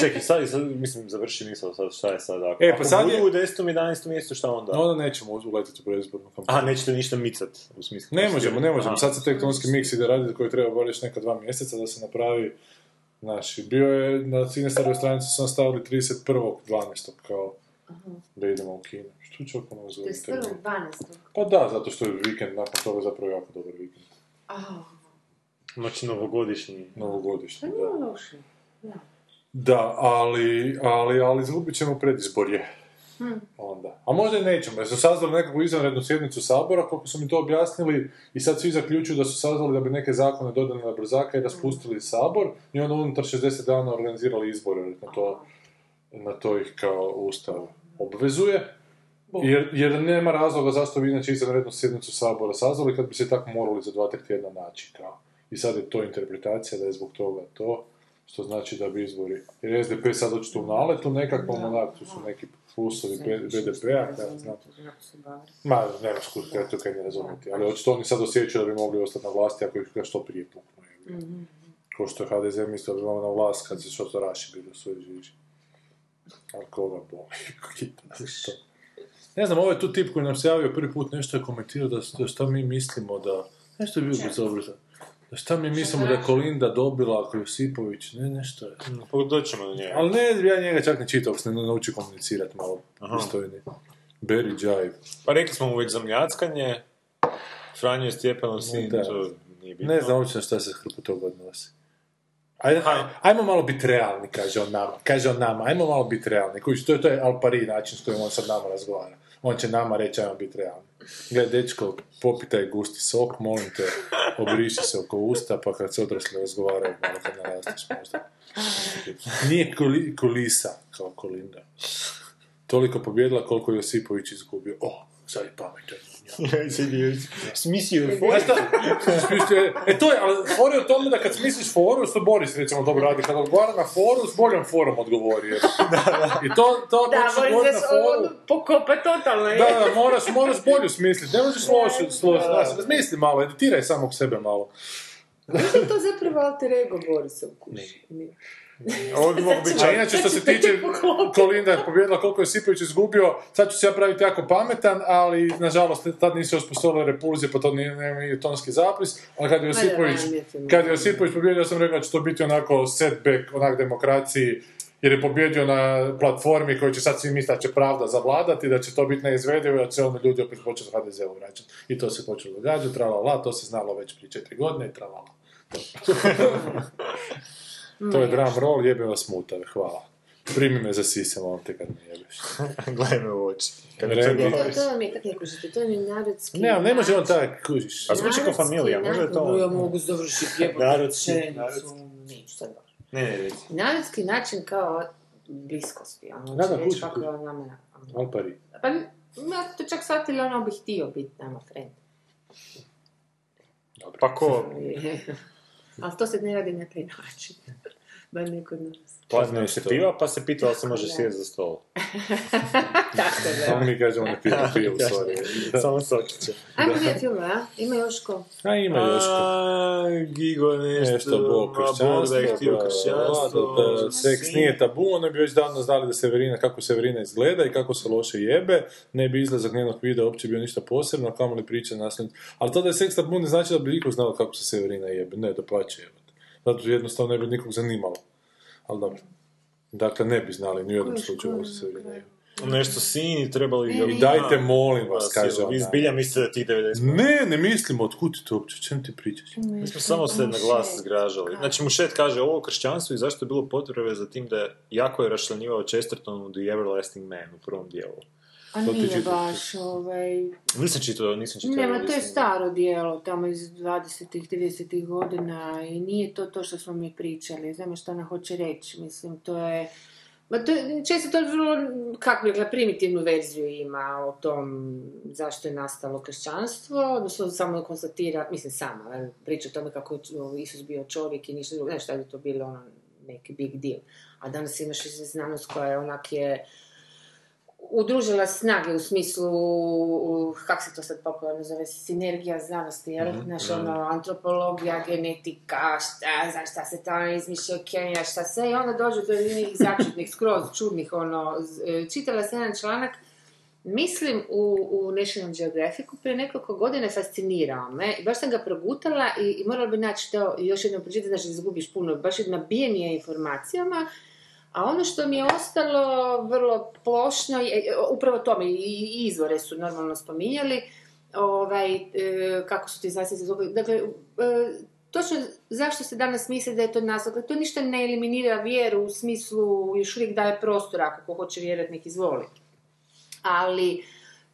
Čekaj, sad, sad, mislim, završi misao, sad, šta je sad? Ako, E, pa sad je- u 10. 11. mjesecu, šta onda? onda nećemo uletiti u predizbornu kampanju. A, nećete ništa micat, u smislu... Ne možemo, ne možemo. Aha. Sad se tektonski miks ide raditi koji treba bar još neka dva mjeseca da se napravi Naši, bio je na Sinestarovoj stranici su stavili 31.12. kao da idemo u kino. Što će oko nas 31.12. Pa da, zato što je vikend nakon toga zapravo jako dobar vikend. Ah, Znači, novogodišnji. Novogodišnji, to da. loše. Da. Da, ali, ali, ali izgubit ćemo predizborje. Onda. A možda i nećemo, jer su sazvali nekakvu izvanrednu sjednicu Sabora, koliko su mi to objasnili, i sad svi zaključuju da su sazvali da bi neke zakone dodali na brzaka i raspustili Sabor, i onda unutar 60 dana organizirali izbore, jer na to, na to ih kao Ustav obvezuje. Jer, jer nema razloga zašto bi inače izvanrednu sjednicu Sabora sazvali kad bi se tako morali za dva, tri tjedna naći kao. I sad je to interpretacija da je zbog toga to, što znači da bi izbori... Jer je SDP sad očito u naletu nekakvom, onak, tu su neki plusovi BDP-a, kada znam. Ma, nemaš kud kaj to kaj ne razumjeti, ali očito oni sad osjećaju da bi mogli ostati na vlasti ako ih ga što prije puknu. Mhm. Ko što je HDZ mislio da bi na vlast kad se što to raši bili u svojoj žiži. Ali koga boli, kita. Ne znam, ovo je tu tip koji nam se javio prvi put, nešto je komentirao da, da šta mi mislimo da... Nešto je bilo dobro. Šta mi mislimo da je Kolinda dobila ako Josipović, ne, nešto je. Pa doćemo do njega. Ali ne, ja njega čak ne čitao, se ne nauči komunicirati malo pristojnije. Berry Jive. Pa rekli smo mu već za mljackanje, Franjo je Stjepanov sin, da. to nije bitno. Ne znam uopće šta se hrpu toga odnosi. Ajde, aj- ajmo malo biti realni, kaže on nama. Kaže on nama, ajmo malo biti realni. Kuć, to je, to je Alpari način s kojim on sad nama razgovara. On će nama reći, ajmo biti realni. Gle, dečko, popitaj gusti sok, molim te, obriši se oko usta, pa kad se odrasli razgovaraju, malo kad narasteš možda. Nije kuli, kulisa kao Kolinda. Toliko pobjedila koliko je Josipović izgubio. O, sad je pametan. Smislio je? Smislio- E to je, ali fora je u tome da kad smisliš foru, što Boris recimo dobro radi, kad odgovara na foru, s boljom forom odgovori. jer- I to, to Da, moram odgovoriti na foru. ono pokopa totalno. je. Da, da, moraš, moraš bolju smisliti, ne možeš loše, složiti, znaš, razmisli malo, editiraj samog sebe malo. Li to zapravo alter ego Borisa u kući? Nije. Ovo bi moglo biti A inače što se tiče Kolinda je pobjedila koliko je Sipović izgubio, sad ću se ja praviti jako pametan, ali nažalost tad nisu osposobile repulzije, pa to nije, i tonski zapis, ali kad je Josipović, kad je Josipović pobjedio, sam rekao da će to biti onako setback, onak demokraciji, jer je pobjedio na platformi koju će sad svi misliti da će pravda zavladati, da će to biti neizvedivo, da će onda ljudi opet početi HDZ-u vraćati. I to se počelo događati, tralala, to se znalo već prije četiri godine i tralala. To je drum roll, jebe vas mutave, hvala. Primi me za sise, molim te kad me jebeš. Gledaj me u oči. Kad mi Rendi. to To, vam je, kako ne kužite, to je narodski... Ne, ali ne može on tak, kužiš. A zvuči kao familija, možda je to... Ja mogu završiti jebote Narodski, narodski. Neću sad baš. Ne, ne, reci. Narodski način kao bliskosti, ono, Da, da, reći kući, kako je on nama... Al pari. Pa, ja to čak shvatili, ono bi htio biti nama friend. Pa ko? Ali to se ne radi na taj način. Bar ne kod nas. Plazno se piva, pa se pita da li se može sjeti za stol. Tako Samo da. mi kažemo ne pije, u stvari. Samo sokiće. Ajmo gledati filmove, a? Ima još ko? A ima još ko. A, Gigo nešto, Nešto, Bog, ma, Bog kršćanstvo, da je htio kršćanstvo. seks nije tabu, oni bi već davno znali da Severina, kako Severina izgleda i kako se loše jebe, ne bi izlazak njenog videa uopće bio ništa posebno, a kamo li priča nasljedno. Ali to da je seks tabu ne znači da bi niko znao kako se Severina jebe, ne, da pače jebate. Zato jednostavno ne bi nikog zanimalo. Ali dobro. Dakle, ne bi znali ni u jednom slučaju kako se. Nešto sini, trebali ga... I dajte, molim vas, kaže Vi ona. zbilja mislite da ti 90... Ne, ne mislimo, otkud ti to uopće, o čem ti pričaš? Mi smo samo se na glas zgražali. Znači, Mušet kaže ovo o kršćanstvu i zašto je bilo potrebe za tim da je jako je rašlanjivao Chesterton u The Everlasting Man u prvom dijelu. A nije baš, ovaj... Nisam čitao, nisam čitao. Nema, to je staro dijelo, tamo iz 20-ih, 30-ih godina i nije to to što smo mi pričali. Znamo što ona hoće reći, mislim, to je... Ma to je, često to vrlo, kako bi rekla, primitivnu verziju ima o tom zašto je nastalo kršćanstvo, odnosno samo konstatira, mislim jel, priča o tome kako je Isus bio čovjek i ništa drugo, znaš šta bi to bilo ono, neki big deal. A danas imaš znanost koja je onak je udružila snage u smislu, kako se to sad popularno zove, sinergija znanosti, jel? Znaš, ono, antropologija, genetika, šta, znaš, šta se tamo izmišlja, kemija, šta sve, i onda dođu do nekih začudnih, skroz čudnih, ono, e, čitala sam jedan članak, mislim u, u National Geographicu prije nekoliko godina fascinirao me i baš sam ga progutala i, i morala bi naći to još jednom pročitati, znači da izgubiš puno, baš je nabijen je informacijama, a ono što mi je ostalo vrlo plošno, je, e, upravo tome, i izvore su normalno spominjali, ovaj, e, kako su ti zvukli. Dakle, e, točno zašto se danas misli da je to nas, dakle, to ništa ne eliminira vjeru u smislu još uvijek daje prostora ako ko hoće vjerovati nek izvoli. ali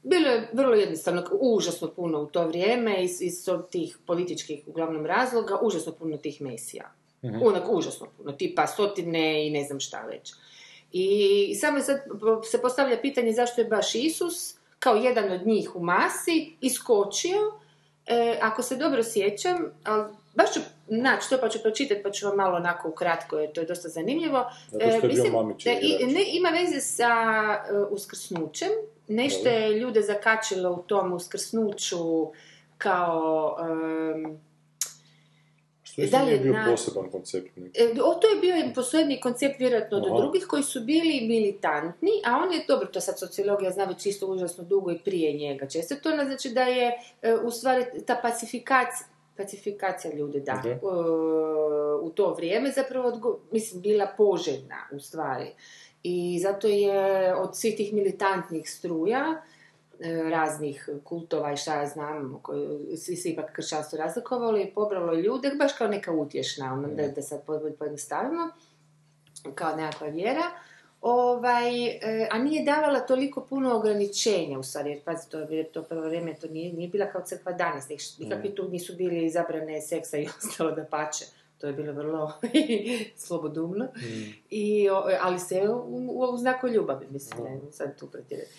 bilo je vrlo jednostavno, užasno puno u to vrijeme iz, iz tih političkih uglavnom razloga, užasno puno tih mesija. Onak, užasno puno, tipa stotine i ne znam šta već. I samo sad se postavlja pitanje zašto je baš Isus, kao jedan od njih u masi, iskočio, e, ako se dobro sjećam, ali baš ću naći to pa ću pročitati pa ću vam malo onako ukratko, jer to je dosta zanimljivo. Zato što je bio mislim, da i- ne, ima veze sa e, uskrsnućem, nešto je ljude zakačilo u tom uskrsnuću kao... em, Što da li je bio na- poseban koncept neki. E, o, to je bio posebni koncept vjerojatno od Aha. drugih koji su bili militantni, a on je, dobro, to sad sociologija zna već isto užasno dugo i prije njega. Često to ne znači da je e, u stvari ta pacifikacija, pacifikacija ljudi, da, Da. e, u to vrijeme zapravo, odgo- mislim, bila poželjna u stvari. I zato je od svih tih militantnih struja, raznih kultova i šta ja znam, koji svi se ipak kršćanstvo razlikovalo i pobralo ljude, baš kao neka utješna, ono, da, da sad po- pojednostavimo, kao nekakva vjera, ovaj, e, a nije davala toliko puno ograničenja u stvari, jer pazi, to, to prvo vrijeme to nije, nije bila kao crkva danas, nik- nikakvi tu nisu bili zabrane seksa i ostalo da pače. To je bilo vrlo slobodumno. I, o- ali se u, u znaku ljubavi, mislim, ne, sad tu pretjerati.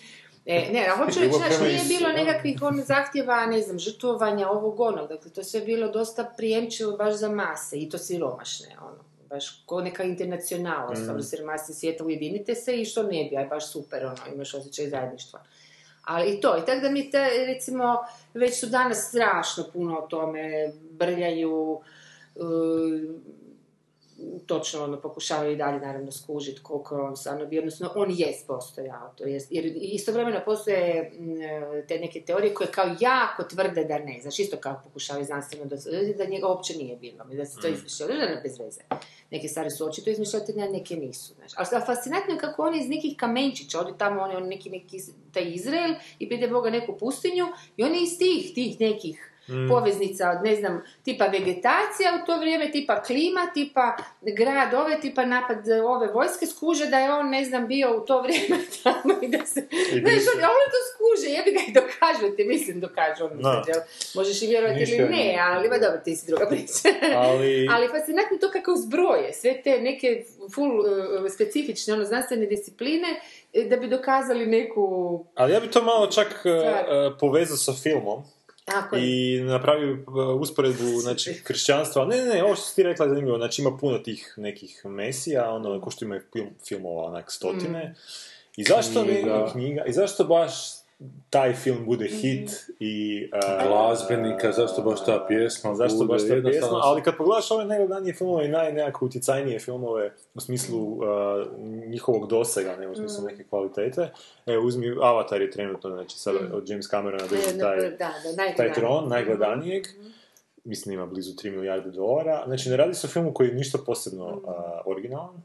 E, ne, a hoću reći, prema nije bilo nekakvih on zahtjeva, ne znam, žrtvovanja ovog onog, dakle, to sve bilo dosta prijemčivo baš za mase, i to siromašne, ono, baš ko neka internacionala, mm. stvarno siromasni svijeta, ujedinite se i što ne bi, aj baš super, ono, imaš osjećaj zajedništva. Ali i to, i tako da mi te, recimo, već su danas strašno puno o tome, brljaju, uh, točno ono, pokušavaju i dalje naravno skužiti koliko je on stvarno bio, odnosno on jest postojao, to jest, jer istovremeno postoje mm, te neke teorije koje kao jako tvrde da ne, znači isto kao pokušavaju znanstveno da, da njega uopće nije bilo, da se to izmišljalo, da bez veze. Neke stvari su očito izmišljatelje, a neke nisu. Znači. Ali fascinantno je kako oni iz nekih kamenčića, oni tamo, oni, oni neki, neki, taj Izrael i pide Boga neku pustinju i oni iz tih, tih nekih poveznica od, ne znam, tipa vegetacija u to vrijeme, tipa klima, tipa grad ove, tipa napad ove vojske, skuže da je on, ne znam, bio u to vrijeme tamo i da se... Znaš, oni, a ono to skuže, jebi ga i dokažu ti, mislim, dokažu on, Da. jel? Možeš i vjerovati ili ne, ali, ba dobro, ti si druga priča. Ali- ali fascinantno to kako zbroje, sve te neke full uh, specifične, ono, znanstvene discipline, eh, da bi dokazali neku... Ali ja bi to malo čak uh, uh, povezao sa filmom Ako je- i napravio uh, usporedbu znači, kršćanstva. Ne, ne, ne, ovo što si ti rekla je zanimljivo. Znači ima puno tih nekih mesija, ono, ko što ima film, filmova, onak, stotine. I zašto ne Knjiga. knjiga? I zašto baš taj film bude hit i... uh, Glazbenika, zašto baš ta pjesma Zašto bude, baš ta pjesma? Ali kad pogledaš ove najgledanije filmove i naj, nekako utjecajnije filmove u smislu uh, njihovog dosega, ne u smislu neke kvalitete, e, uzmi Avatar je trenutno, znači sad od James Camerona drži Ne, taj, da, taj tron, najgledanijeg, mislim ima blizu 3 milijarde dolara, znači ne radi se o filmu koji je ništa posebno uh, originalan,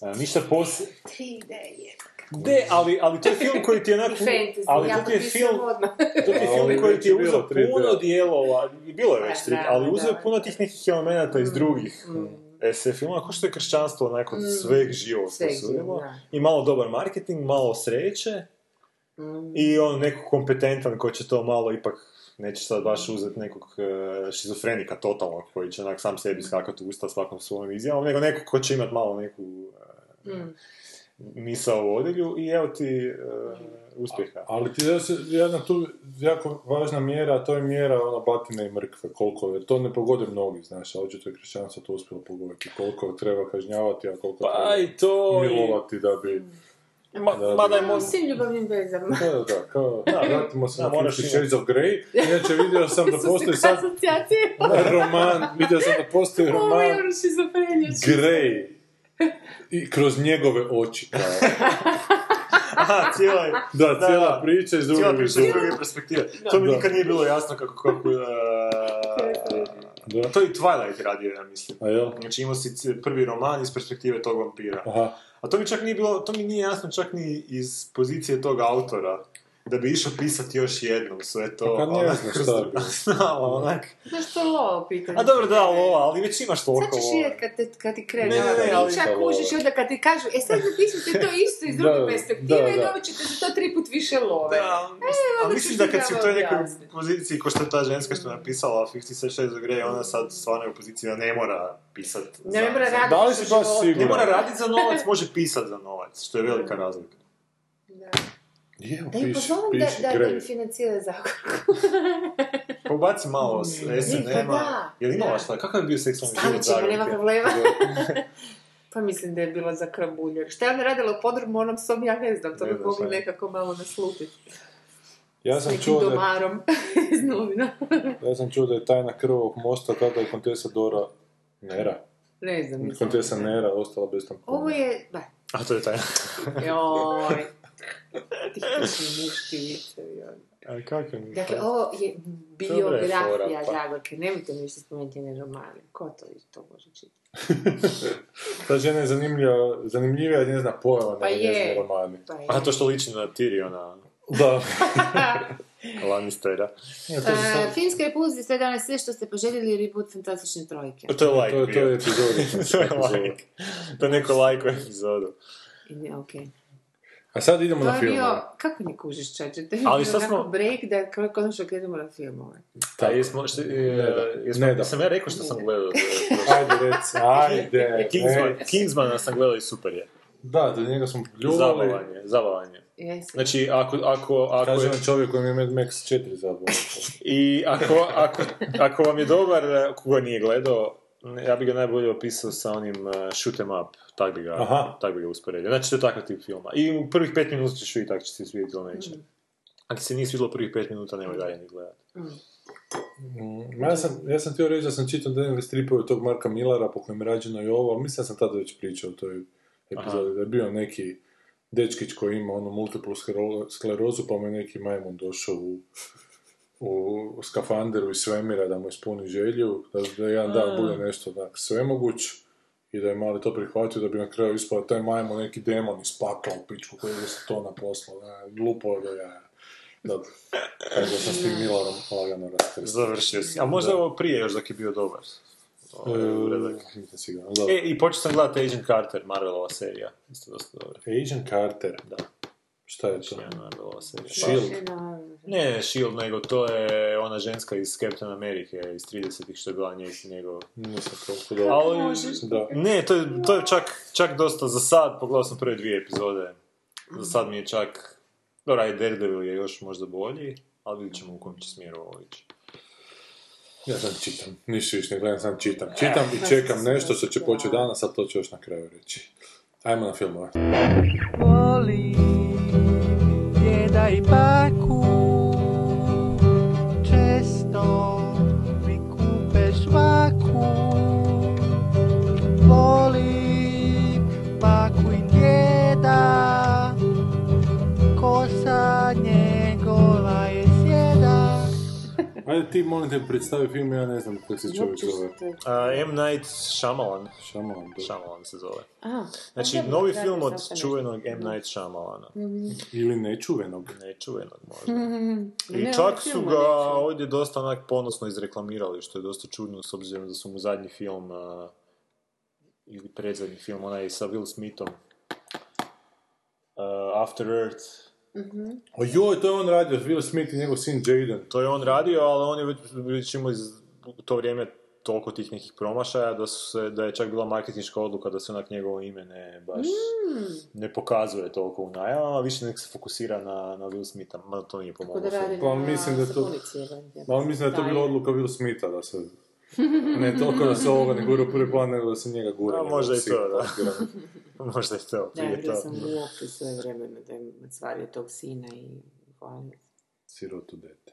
Uh, ništa posebno... 3D je. De, ali, ali to je film koji ti je onako... Fantasy, ali ja to ti je film, to ti je film koji ti je uzeo 3D. puno dijelova, i bilo je već Pa, 3D, da, ali uzeo je puno tih nekih elemenata iz drugih. SF filmova, kao što je kršćanstvo onako sveg živog Sveg posudilo. živog, da. I malo dobar marketing, malo sreće. I on neko kompetentan ko će to malo ipak neće sad baš uzeti nekog e, šizofrenika totalnog koji će onak sam sebi skakati u usta svakom svojom izjavom, nego nekog ko će imati malo neku e, misao u odilju i evo ti e, uspjeha. Ali ti da se jedna tu jako važna mjera, a to je mjera ono batine i mrkve, koliko, jer to ne pogode mnogi, znaš, a očito je kršćanstvo to uspjelo pogoditi, koliko treba kažnjavati, a koliko Pa treba i to... i- milovati da bi... Ma, Da, mada je da. mo- svim ljubavnim vezama. Da, da, kao, vratimo se da, na Fifty Shades of Grey. Inače, vidio sam da postoji sad Asocijacije. roman, vidio sam da postoji Ovo roman je ono šizofrenija. Grey. I kroz njegove oči, kao. Aha, cijela je... Da, Da, cijela da. priča iz druge perspektive. To mi Da. nikad nije bilo jasno kako... kako uh, Da. to i Twilight radio, ja mislim. A jel? Znači imao si prvi roman iz perspektive tog vampira. Aha. A to mi čak nije bilo, to mi nije jasno čak ni iz pozicije tog autora. Da bi išao pisati još jednom sve to. Pa kad ne bi. Znamo, onak. Znaš što lovo pitanje? A dobro, da, lova, ali već imaš Sad toliko ćeš lova. vidjet kad, te, kad ti krene Ne, ne, ova ne, ali priča, kužiš i lova. onda kad ti kažu, e sad napišite to isto iz druge perspektive da, i dobit ćete za to tri put više love. Da, a onda misliš ću da kad si u toj nekoj poziciji, ko što je ta ženska što je napisala 56 Shades of Grey, ona sad stvarno je u poziciji da ne mora pisat Ne, mora raditi Da li za si baš života. siguran? Ne mora raditi za novac, može pisat za novac, što je velika razlika. Je, Da piši, pozovem da, da, da Grey. mi financira zakon. Pa ubaci malo s pa SNM-a. da, Je li imala šta? Kakav je bio seksualni život ćemo, nema problema. pa mislim da je bila za krabuljer. Šta je ona radila u podrumu onom svom, ja ne znam, to Ne bi mogli je. nekako malo naslutiti. Ja sam čuo da, domarom iz novina. ja sam čuo da je tajna krvog mosta tada je kontesa Dora Nera. ne znam. Kontesa. Nera ostala bez tampona. Ovo je, da, A to je taj. joj. A kako mi Dakle, ovo je je fora, biografija pa. Zagorke. Nemojte mi više spomenuti njene romane. Ko to, to može čitati? Ta žena je zanimljiva, zanimljivija od njezina pojava Pa nego njezine je. romani. Pa je. A to što liči na Tyriona Da. Lannistera. Ja, to, sam Uh, Finska repulzija sve danas sve što ste poželjeli reboot fantastične trojke. To je like to, je- to je epizodično. To je like. To je neko lajko epizodu. I ne, okej. A sad idemo To na film. bio, kako ne kužiš čače, to je Ali sad smo- break da kako konačno krenemo na filmove. A jesmo, što, da. e, jesmo, Ne da. jesam ja rekao što sam gledao. Ajde, reci, ajde. Kingsman, reci. Kingsmana sam gledao i super je. Da, da njega smo pljuvali. Zabavanje, zabavanje. Jesi. Znači, ako, ako, ako Kaže je, čovjek koji mi je Mad Max 4 zabavio. i ako, ako, ako vam je dobar, e, koga nije gledao, ja bi ga najbolje opisao sa onim uh, shoot em up, tak bi ga, Aha. tak bi ga usporedio. Znači, to je takav tip filma. I u prvih pet minuta ćeš vidjeti tako će se svidjeti ili neće. Ako se nije svidjelo prvih pet minuta, nemoj dalje ni gledati. Mm, Ja sam, ja sam htio reći da sam čitao neke stripove tog Marka Millara po kojem je rađeno i ovo, ali mislim da sam tada već pričao o toj epizodi, da je bio neki dečkić koji ima onu multiplu sklerozu, pa mu je neki majmun došao u, u skafanderu iz svemira da mu ispuni želju, da, da jedan dan bude nešto onak svemoguć i da je mali to prihvatio da bi na kraju ispao taj majmun neki demon iz pakla u pičku koji je se to naposlao, da, glupo da ja. Dobro, tako da sam s tim Millarom lagano raskrstio. Završio si. A možda Da. ovo prije još dok je bio dobar. Uradak. E. Dobro. E, i počeo sam gledati Agent Carter, Marvelova serija. Isto dosta dobra. Agent Carter. Da, Šta je to? jedna Marvelova serija. Shield. Ne, ne Shield, nego to je ona ženska iz Captain Amerike iz 30-ih što je bila njeg, njegov... Nisam toliko dobro. Ali, Da. ne, to je, to je čak, čak dosta za sad, pogledao sam prve dvije epizode. Za sad mi je čak... Dobro, aj Daredevil je još možda bolji, ali vidjet ćemo u kojem će smjeru ovo ići. Ja sam čitam. Ništa više ne gledam, sam čitam. Čitam i čekam nešto što će početi danas, a to ću još na kraju reći. Ajmo na filmove. Voli djeda i baku Ajde ti, molim te, predstavi film, ja ne znam kako se čovjek zove. A, M. Night Shyamalan. Šamalan, da. Shyamalan se zove. Aha. Znači, novi film od čuvenog M. Night Shyamalana. Ili nečuvenog. Nečuvenog možda. I Ne, čak ovaj su ga neću. ovdje dosta onak ponosno izreklamirali, što je dosta čudno s obzirom da su mu zadnji film a, ili predzadnji film, onaj sa Will Smithom a, After Earth. O joj, to je on radio, Will Smith i njegov sin Jaden. To je on radio, ali on je već, već imao iz, to vrijeme toliko tih nekih promašaja da, su se, da je čak bila marketinška odluka da se onak njegovo ime ne baš ne pokazuje toliko u najavama, više nek se fokusira na, na Will Smitha, ma to nije pomoglo. Pa mislim da je to- ali mislim da je to bila odluka Will Smitha da se... Ne toliko da se ovoga ne gura u prvi plan, nego da se njega gura. A, njegov možda i to, da. Možda je to, Da, prije vidio to. sam u opi svoje vremena da je stvario tog sina i hvalio. Sirotu dete.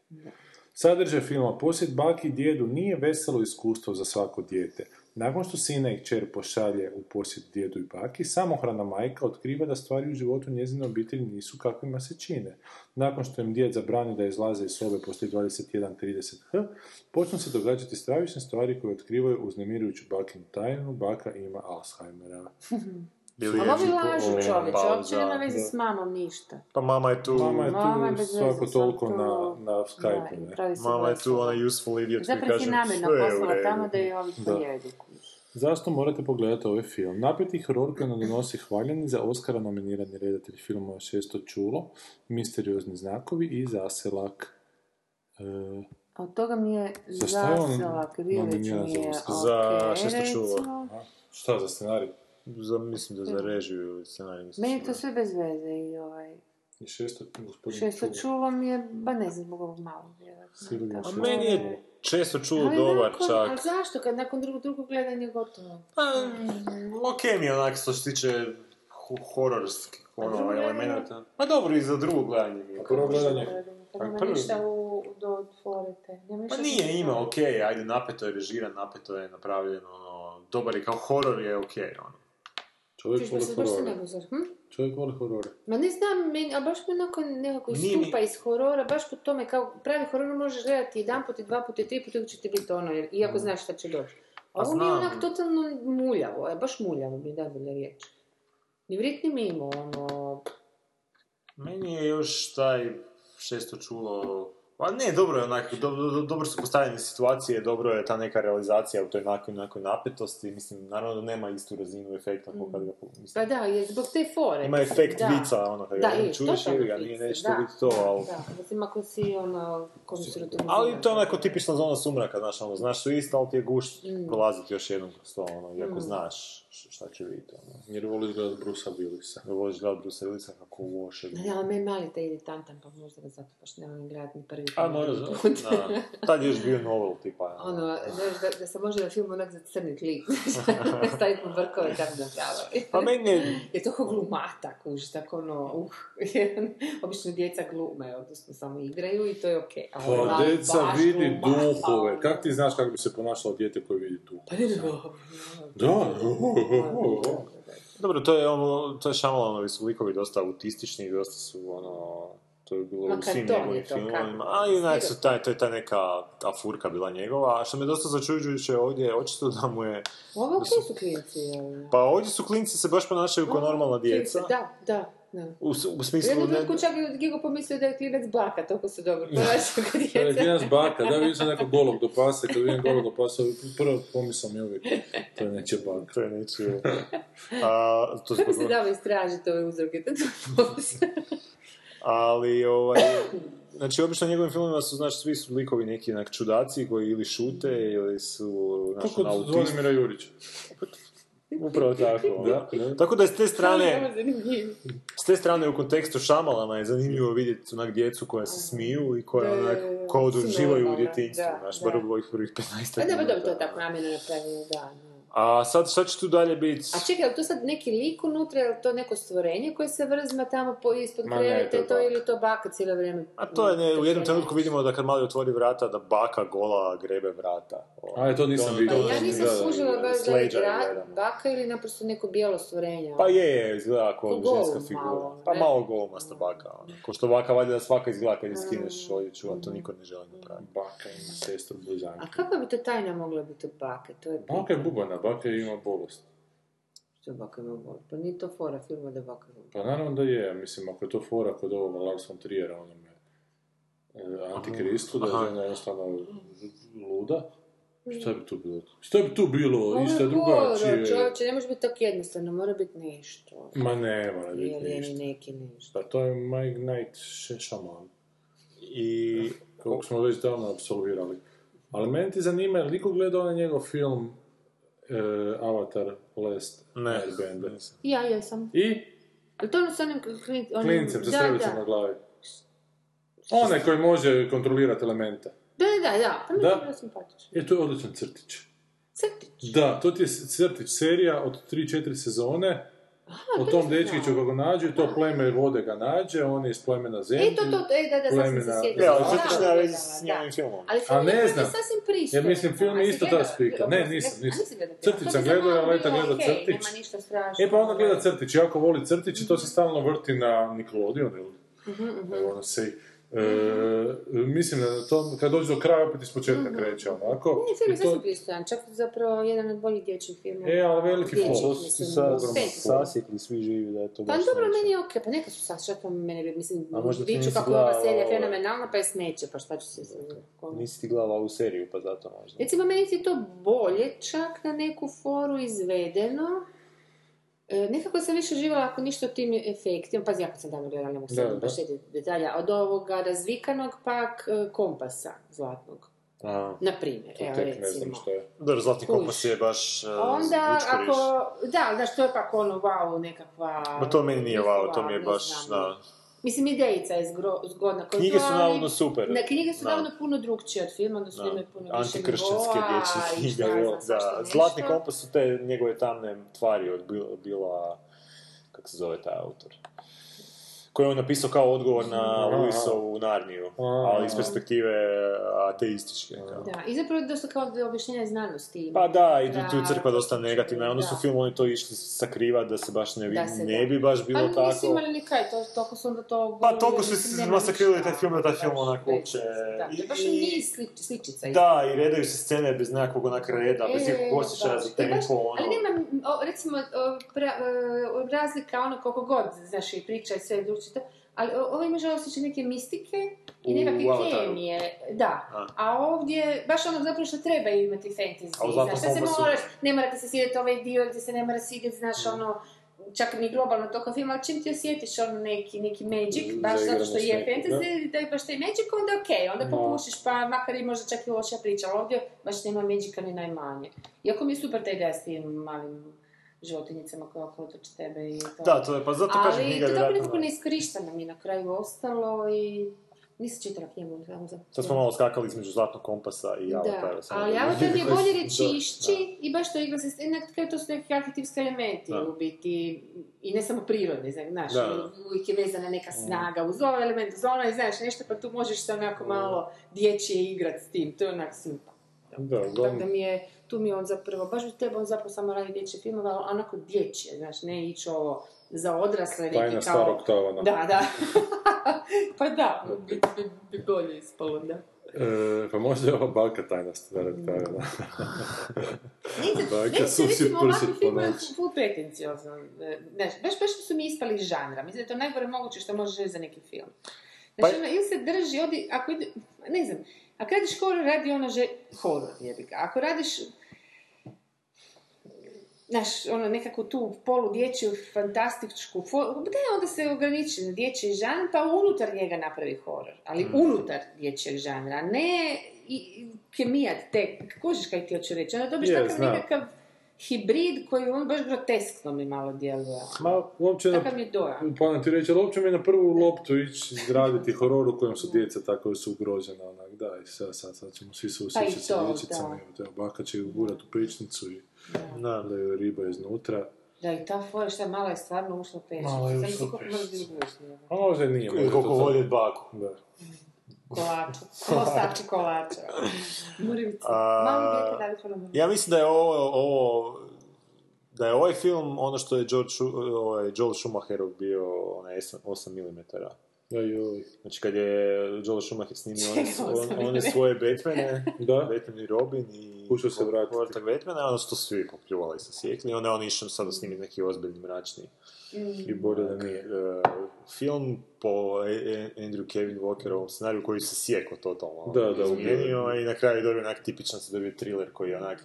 Sadržaj filma Posjet baki i djedu nije veselo iskustvo za svako dijete. Nakon što sina i kćer pošalje u posjet djedu i baki, samohrana majka otkriva da stvari u životu njezine obitelji nisu kakvima se čine. Nakon što im djed zabrani da izlaze iz sobe poslije 21.30 h, počnu se događati stravične stvari koje otkrivaju uznemirujuću bakinu tajnu, baka ima Alzheimera. Bili Ali ovi je- lažu o, čovječe, uopće nema veze s mamom ništa. Pa mama je tu, Mama je Mama je tu veze, svako toliko to- na, na Skype-u, mama je tu onaj useful idiot koji kaže sve je u poslala redu. tamo da je ovi Da. pojedu. Zašto morate pogledati ovaj film? Napeti horor koji nam donosi hvaljeni za Oscara nominirani redatelj filmova Šesto čulo, Misteriozni znakovi i Zaselak. E, od toga mi je zaselak, Vilić mi za je? Za šesto čulo. šta za scenarij? Za, mislim da za režiju ili scenarij. mislim Meni je to sve bez veze i ovaj... I šesto, gospodin Šesto Čulo. mi je, ba ne znam, zbog ovog malog vjerojatno. Sigurno Meni je često čulo Ali dobar nakon- čak. Ali zašto? Kad nakon drugog, drugog gledanja gotovo. Pa, ok mi je onak što se tiče ho- hororskih ono, drugo gledanje? elemenata. Pa dobro, i za drugo gledanje mi je. A prvo gledanje? Pa nema ništa u, do. Nema Pa nije ima, ok, ajde, napeto je režiran, napeto je napravljeno, ono, dobar je kao horor je ok, ono. Čovjek voli horore. hm? Čovjek voli horore. Ma ne znam, meni, ali baš mi onako nekako istupa iz horora, baš po tome, kao pravi horor možeš gledati jedan put i dva puta i tri puta, uvijek će ti biti ono, jer, iako znaš šta će doći. A ovo mi je onak totalno muljavo, je, baš muljavo mi je najbolja riječ. Ni vrit ni mimo, ono, Meni je još taj šesto čulo... Pa ne, dobro je onak, do, do- dobro su postavljene situacije, dobro je ta neka realizacija u toj nekoj, nekoj napetosti, mislim, naravno da nema istu razinu efekta kao kad ga, mislim, pa da, je zbog te fore. ima efekt da. vica, ono, kad Da, ga je, čuješ ili ga, nije nešto da, biti to, ali... Da, mislim ako si ono, konstruktivno. Ali to je onako tipična zona sumraka, znaš, ono, znaš su isto, ali ti je gušt Mm. prolaziti još jednom kroz to, ono, iako znaš š- šta će biti, ono. Jer voli gledati Brusa Willisa. Da voliš gledat Bruce Willisa kako loše Ne, ali meni mali taj iritantan, pa možda ga zato baš ne volim gledati ni prvi A put. možda, da. Tad je još bio novel, tipa. Ono, znaš, da, da se može na film onak za crni klik, staviti po brkove i tako da pravo. Pa meni je, Je to glumata, kužiš, tako ono, uh, obično djeca glume, odnosno samo igraju i to je okej. A ovaj Pa mali djeca vidi glumata, duhove. ono. Kak ti znaš kako bi se ponašalo dijete koje vidi duhove? Pa ne, ne. Da, dobro, to je ono, to je Šamalanovi su likovi dosta autistični, dosta su, ono, to je bilo Ma u svim je njegovim filmovima, a i onak su taj, to je ta neka ta furka bila njegova, a što me dosta začuđujuće ovdje je očito da mu je, Ovo okej su klinci. ovaj. pa ovdje su klinci se baš ponašaju kao normalna djeca, Da, da, da. u, s- u U smislu jednom ne, trenutku čak je Gigo pomislio da je klinac baka, toliko se dobro ponašao kad To je djeca. klinac baka, da vidim sam nekog golog do pasa, kad vidim golog do pasa, prvo pomisao mi je uvijek, to je neće bak. to je nečije, a, to Kako se dava istražiti ove uzroke? To ali, ovaj, znači, obično u njegovim filmima su, znaš, svi su likovi neki onak čudaci koji ili šute, ili su, Kako ono, od. Zvonimira Jurića. Upravo tako. Da, da. da. Tako da s te strane, s te strane u kontekstu Šamalana je zanimljivo vidjeti onak djecu koja se smiju i koja Da, onak, da, da, kao da uživaju u djetinjstvu, da, znaš, da. bar u ovih prvih 15 Pa dobro, dobro, to minuta. je tako namjerno napravljeno, da. A sad, šta će tu dalje biti? A čekaj, je to sad neki lik unutra, je li to neko stvorenje koje se vrzma tamo po, ispod Ma ne, kreveta to je to baka. ili to baka cijelo vrijeme? A to je, ne, u jednom trenutku vidimo da kad mali otvori vrata, da baka gola grebe vrata. Ovaj. A, to nisam ono- vidio. Pa ja nisam da, baš da je je gra- baka ili naprosto neko bijelo stvorenje. Pa je, je, izgleda kao Ko golum ženska figura. malo, pa malo golumasta baka. Ono. Ko što baka valjda da svaka izgleda kad je skineš odjeću, a to niko ne želi napraviti. Baka ima sestru blizanke. A kakva bi to tajna mogla biti od bake? To je Baka je bubana, baka ima bolest. Što baka ima bol? Pa nije to fora filma da baka ima Pa naravno da je, mislim, ako je to fora kod ovoga Lars von Triera, onome e, Antikristu, da je žena jednostavno luda. Šta bi tu bilo? Šta bi tu bilo? Je drugačije? čovječe, ne može biti tako jednostavno, mora biti nešto. Ma ne, mora biti ništa. neki nešto. Pa to je Mike Knight Sh- Shaman, I kog smo već davno absolvirali. Ali meni ti zanima, je li niko gledao onaj njegov film e, Avatar Last ne, Airbender? nisam. Ja jesam. I Je to ono s onim klin, onim... klincem sa da. na glavi. Onaj koji može kontrolirati elemente. Da, da, da, da. Pa mi Da. je bilo simpatično. Je, to je odličan crtić. Crtić. Da, to ti je crtić serija od 3-4 sezone. O to tom dečkiću kako nađu, to pleme vode ga nađe, on je iz plemena zemlje. E, to, to, to, e, da, da, sad sam se plemena- sjetila. Ja, ali s filmom. Ali A ne znam. sasvim. Jer mislim, film je A isto ta spika. Ne, nisam, a nisam. gledao? Gledao, malo ja leta okej, crtić. Nema ništa strašno. E pa onda gleda crtić, jako voli crtić i to se stalno vrti na Nickelodeon ili Mhm, I wanna say. E, mislim da to, kad dođe do kraja, opet iz početka Mhm. kreće onako. Nije film je to- sasvim pristojan, čak zapravo jedan od boljih dječjih filmova. E, ali veliki flop. mislim, Sa, sasjekli svi živi da je to Pa baš dobro, smeće. meni je okej, pa neka su čak mene, mislim, nisi kako je ova serija ove- fenomenalna, pa je smeće, pa šta ću se... Nisi ti gledala ovu seriju, pa zato možda. Recimo, meni je to bolje čak na neku foru izvedeno. E, nekako sam više živala ako ništa tim efektima, pazi, jako sam davno gledala, ne mogu Da, sad da. baš detalja, od ovoga razvikanog pak e, kompasa zlatnog, A, na primjer, evo tek ne znam recimo. što je. dobro, Zlatni kompas je baš uh, Onda, ako, da, znaš, to je pak ono, wow, nekakva... Ma to meni nije wow, to mi je baš, da. Mislim, idejica je zgro, zgodna. kod Knjige su navodno super. Ne, knjige su navodno puno drugčije od filma, Da. imaju puno više Antikršćanske dječje knjige. svašta Da. Zlatni kompas su te njegove tamne tvari od Bil- bila, kako se zove taj autor? Koji je on napisao kao odgovor na. Luisovu Narniju, ali iz perspektive ateističke. Kao. Da, i zapravo dosta kao da objašnjenje znanosti ima. Pa da, i tu je Da, crkva dosta negativna, onda su da. filmovi to išli sakrivat da se baš ne, Da se ne da. bi baš bilo pa tako. nisu imali ni kaj, to, toliko su onda to... Pa toliko su ništa. taj film da taj film onako uopće... Da, je baš sli- sličica. Da, i redaju se scene bez nekakvog onak reda, bez E, nekog osjećaja za tempo, ono... Ali nema, recimo, razlika ono koliko god, znaš, i priča i sve to, ali ovo ima žao osjećaj neke mistike i nekakve Avataru. kemije, da. A. A ovdje, baš ono zapravo što treba imati fantasy, znaš, se moraš, ne morate se sjediti ovaj dio gdje se ne mora sjediti, znaš, ono, čak ni globalno toko film, ali čim ti osjetiš ono neki, neki magic, baš zato što je Zaigrano s nekim, fantasy, da je baš taj magic, onda je okej, onda popušiš, pa makar i možda čak i loša priča, ali ovdje baš nema magicka ni najmanje. Iako mi je super ta ideja s tim malim životinjicama koje okolo trče tebe i to. Da, to je, pa zato kažem Ali knjiga to je nekako neiskorišteno mi na kraju ostalo i nisam čitala knjigu. Sad smo malo skakali između Zlatnog kompasa i Da, Avatara. samo ali da- Avatar je bolje jer Da, čišći i baš to igra se, kraju to su neki arhetipski elementi Da. u biti, i ne samo prirodni, znaš, Da. uvijek je vezana neka snaga uz ovaj element, uz onaj, znaš, nešto, pa tu možeš se onako malo dječje igrat s tim, to je onak simpa. Da, Tako da mi je, tu mi je on zapravo, baš bi trebao on zapravo samo raditi dječje filmove, ali onako dječje, znaš, ne ići ovo za odrasle, neki tajna kao... starog tavana. Da, da. pa da, bi, bi, bi bolje ispalo, da. E, pa možda je ova baka tajna starog tavana. Nisam, Baka meni se suši recimo ovakvi pršut filmovi ponoć. full pretenciozno. e, Znaš, baš, baš su mi ispali iz žanra. Mislim da je to najgore moguće što možeš reći za neki film. Znači, Pa- ono, ili se drži, odi, ako ide, ne znam, ako radiš horor, radi ono že, horor, jebi ga. Ako radiš, znaš, ono, nekako tu polu dječju, fantastičku, da onda se ograniči na dječji žanr, pa unutar njega napravi horor. Ali Mm. unutar dječjeg žanra, ne i, kemijat te, kužiš kaj ti hoću reći, onda dobiš Je, takav znam. nekakav hibrid koji on baš groteskno mi malo djeluje. Ma, uopće na, mi dojam. pa ti reći, ali uopće mi na prvu loptu ići izgraditi horor u kojem su djeca tako su ugrožena, onak, da, i sad, sad, sad ćemo svi se Pa i usjećati sa dječicama, da. evo, baka će ju gurat u pečnicu i Da. da je riba iznutra. Da, i ta fora šta mala je stvarno ušla pečnicu. Mala je ušla. A možda nije. Ili koliko volje baku. Da. Kolača. Kosači kolača. Murivica. Malo. Ja mislim da je ovo, ovo da je ovaj film ono što je George, ovaj, Joel Schumacherov bio onaj 8 mm. Ajoj. Znači kad je Joel Schumacher snimio one, on- one svoje Batmane, Da. Batman i Robin i Pokušao se vratiti. povratak Batmana, ono su to svi popljuvali i sasjekli, i onda on išao sada snimiti neki ozbiljni mračni I bolje da nije. e, film po Andrew Kevin Walkerovom scenariju koji se sjeko totalno Da, da, izmijenio i na kraju je dobio onak tipičan se dobio thriller koji je onak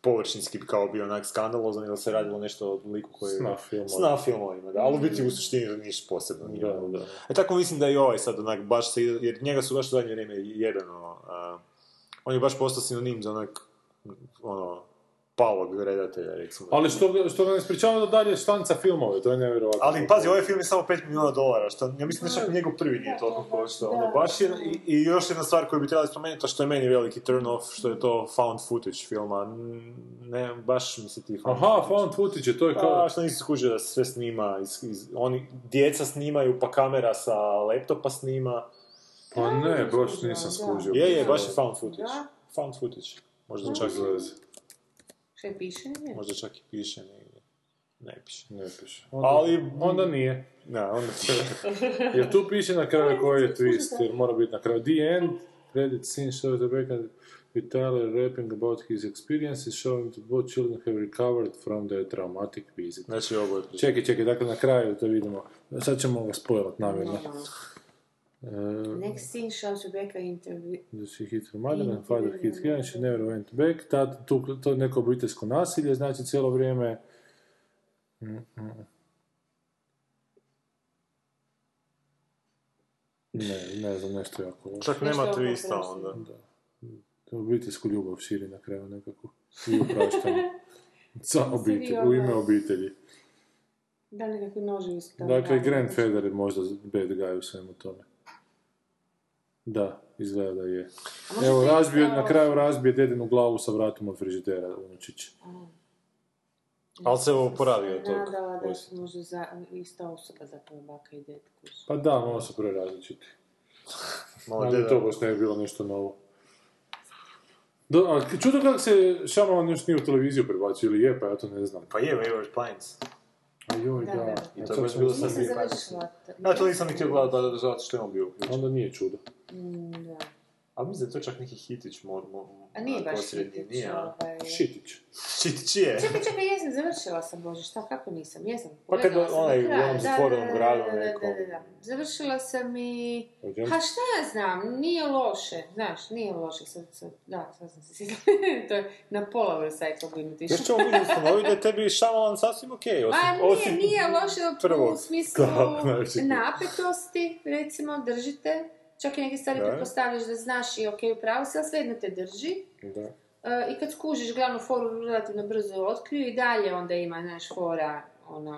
površinski kao bio onak skandalozan ili se radilo nešto o liku koji... Sna filmova. Sna filmovima, da, ali u biti u suštini ništa posebno nije. Da, da. E tako mislim da i ovaj sad onak baš se, jer njega su baš u zadnje vrijeme jebeno, a, on je baš postao sinonim za onak, ono, palog redatelja, recimo. Ali što, što ga ne sprečava da dalje štanca filmove, to je nevjerojatno. Ali pazi, ovaj film je samo 5 milijuna dolara, što ja mislim da čak njegov prvi nije toliko koštao. Ono, baš je, i, i još jedna stvar koju bi trebali spomenuti, a što je meni veliki turn off, što je to found footage filma. Ne, baš mi se ti found Aha, found footage, to je Pa, kao... što nisi skužio da se sve snima, iz, iz, oni, djeca snimaju, pa kamera sa laptopa snima. Pa ne, baš nisam skužio. Je, je, baš je found footage. Da. Found footage. Možda Čak čak, veze. Šta je piše? Ne. možda čak i piše negdje. Ne piše. Ne piše. Onda, Ali- onda nije. Da, onda se... Jer tu piše na kraju koji je twist, jer mora biti na kraju. The end, credit scene shows the back with Tyler rapping about his experiences, showing that both children have recovered from their traumatic visit. Znači, ovo je... Čekaj, čekaj, dakle na kraju to vidimo. Sad ćemo ga spoilat namjerno. Uh, Next scene shows Rebecca interview. da she hit her mother and father hit her and she never went back. Tad, tu, to je neko obiteljsko nasilje, znači cijelo vrijeme... Mm, mm. Ne, ne znam, nešto jako. Čak nema twista onda. Da. To obiteljsku ljubav širi na kraju nekako. I upraštanje. Za obitelj, u ime obitelji. Da, nekakvi noževi su tamo. Dakle. Grand Feather je možda bad guy u svemu tome. Da, izgleda da je. Evo, razbije, isto- na kraju razbije dedinu glavu sa vratom od frižidera, unučić. Ali se oporavio od toga. Nadala da su možda za, ista osoba zapravo baka i ded. kuži. Pa da, malo su prerazličiti. Malo Ali deda- to baš ne bi bilo nešto novo. Do, a čudo kako se Shyamalan još nije u televiziju prebacio, ili je, pa ja to ne znam. Pa je, Wayward Pines. A joj, Da, da. I to je sad baš bilo Nisam sam bio. završila. to. Ja to nisam ni htio gledati, da, da, zato što je on bio uključen. Onda nije čudo. Mm, da. A mislim da je to čak neki hitić, mor, mor, A nije baš posljednji, hitić, Nije, a? ovaj... Šitić. Šitić je. Čekaj, čekaj, jesam, završila sam, Bože, šta, kako nisam, jesam. Pa kad sam onaj u onom zatvorenom gradu da, da, nekom. Da, da, da. Završila sam i... Čemu? Pa šta ja znam, nije loše, znaš, nije loše, sad, sad, da, sad sam se sjetila, to je na pola u recitlu imati. Još ćemo mi ustanoviti da je tebi Shyamalan sasvim okej, osim, A nije, osim nije loše u smislu znači- napetosti, recimo, držite. Čak i neke stvari Da. pretpostavljaš da znaš i ok, upravo si, ali svejedno te drži. Da. E, I kad skužiš glavnu foru relativno brzo otkriju i dalje onda ima, znaš, fora, ono,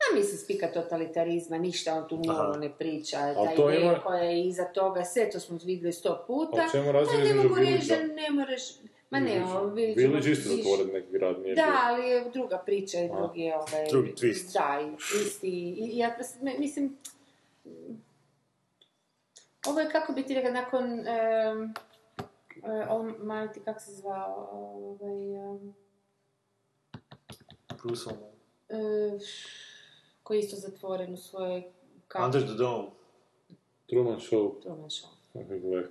ja mislim spika totalitarizma, ništa on tu novo ne priča, Ali ta to ideja ima- koja je iza toga, sve to smo vidjeli sto puta. A čemu Pa razlika ne između mogu reći da ne moraš, ma ne, ovo Village Village isto zatvoren neki grad, nije da, ali je druga priča i drugi je ovaj... Drugi twist. Da, i twist i, ja mislim... Ovo je kako bi ti rekla, nakon... Um, on, Mighty, kako se zvao, ovaj... Um, Bruce uh, koji je isto zatvoren u svojoj... Kao, Under the Dome. Truman Show. Truman Show. Gle,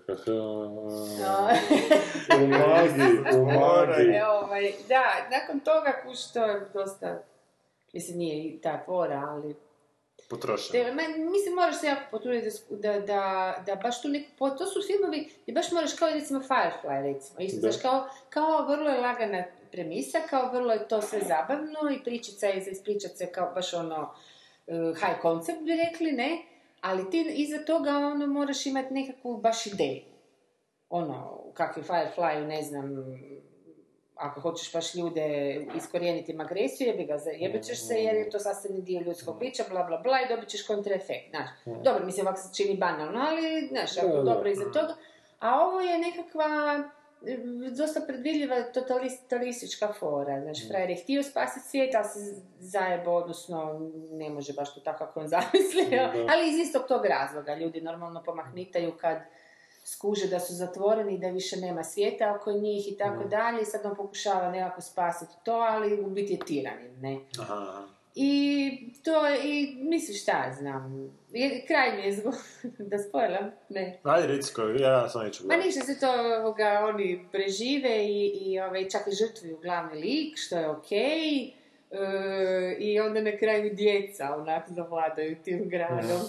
Da. U magiji, u magiji. Ovaj, da, nakon toga kuš to je dosta... Mislim, nije i ta fora, ali Potrošen. Te, ma, mislim, moraš se jako potruditi da, da, da, da baš tu neku, to su filmovi gdje baš moraš kao recimo Firefly recimo, isto, znaš, kao, kao vrlo je lagana premisa, kao vrlo je to sve zabavno i pričica je za ispričat se kao baš ono uh, high concept bi rekli, ne, ali ti iza toga ono moraš imati nekakvu baš ideju. Ono, kakvi Firefly, ne znam, ako hoćeš baš ljude iskorijeniti im agresiju, jebi ga, zajebit ćeš se jer je to sastavni dio ljudskog bića, bla bla bla i dobit ćeš kontraefekt, znaš. Dobro, mislim, ovako se čini banalno, ali, znaš, ako da. dobro iza toga. A ovo je nekakva dosta predvidljiva totalistička fora. Znači, frajer je htio spasiti svijet, ali se zajebo, odnosno ne može baš to tako kako on zamislio, ali iz istog tog razloga. Ljudi normalno pomahnitaju kad skuže da su zatvoreni i da više nema svijeta oko njih i tako dalje i sad on pokušava nekako spasiti to, ali u biti je tiranin, ne. Aha. I to je, i misliš šta ja znam, je, kraj mi je zgo... da spojlam, ne. Ajde, reci ja sam neću Ma gledati. ništa se to, ovoga, oni prežive i, i ovaj, čak i žrtvuju glavni lik, što je okej. E, I onda na kraju djeca onak zavladaju tim gradom.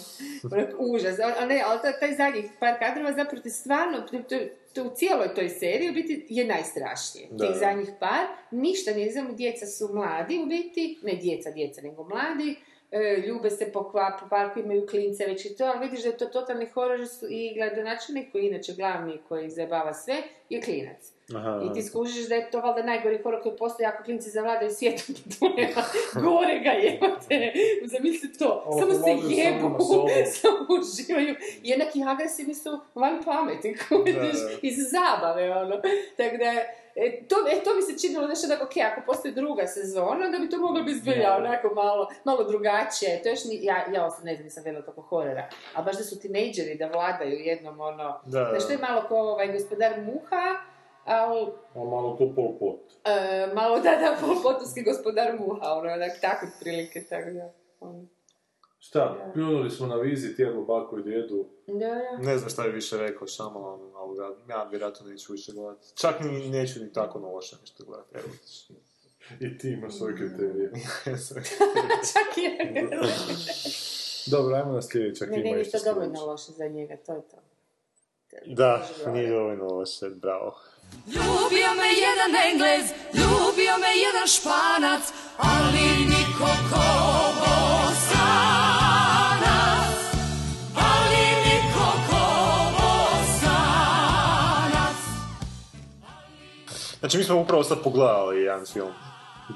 Onak, užas. A, a ne, ali taj, zadnjih par kadrova zapravo ti stvarno, to, to, u cijeloj toj seriji u biti je najstrašnije. Da, Tih zadnjih par, ništa ne znam, djeca su mladi u biti, ne djeca, djeca, nego mladi, e, ljube se po, kva, po parku, imaju klince već i to, ali vidiš da je to totalni horor i gradonačelnik koji je inače glavni koji zabava sve, je klinac. Aha, I ti skužiš da je to valjda najgori horor koji postoji ako klinci zavladaju svijetom, to nema gore ga jebate. Zamisli to, Ovo samo se jebu, samo uživaju. Jednaki agresivni su van pameti, kužiš, iz zabave, ono. Tako da, e, to, e, to mi se činilo nešto da, ok, ako postoji druga sezona, da bi to moglo biti zbilja onako malo, malo drugačije. To još ni, ja, ja osobno ne znam, nisam gledala toliko horora. A baš da su tinejdžeri da vladaju jednom, ono, Da, da. Znaš, to je malo kao ovaj gospodar Muha, Al, A malo ko pol pot. e, malo da, da, potovski gospodar muha, ono, onak, tako otprilike, tako da. ono. Šta, pljunuli smo na vizi tijelu baku i djedu. Da, da. Ne znam šta je više rekao Šamalan, ali ga, ja vjerojatno neću više gledati. Čak ni, neću ni tako na loše nešto gledati. Evo. I ti imaš svoje kriterije. Čak je. Dobro, ajmo na sljedeća. Ne, nije ništa dovoljno loše za njega, to je to. Da, nije dovoljno loše, bravo. Ljubio me jedan Englez, ljubio me jedan Španac, ali niko ko Bosanac, ali niko ko Bosanac. Znači, mi smo upravo sad pogledali jedan film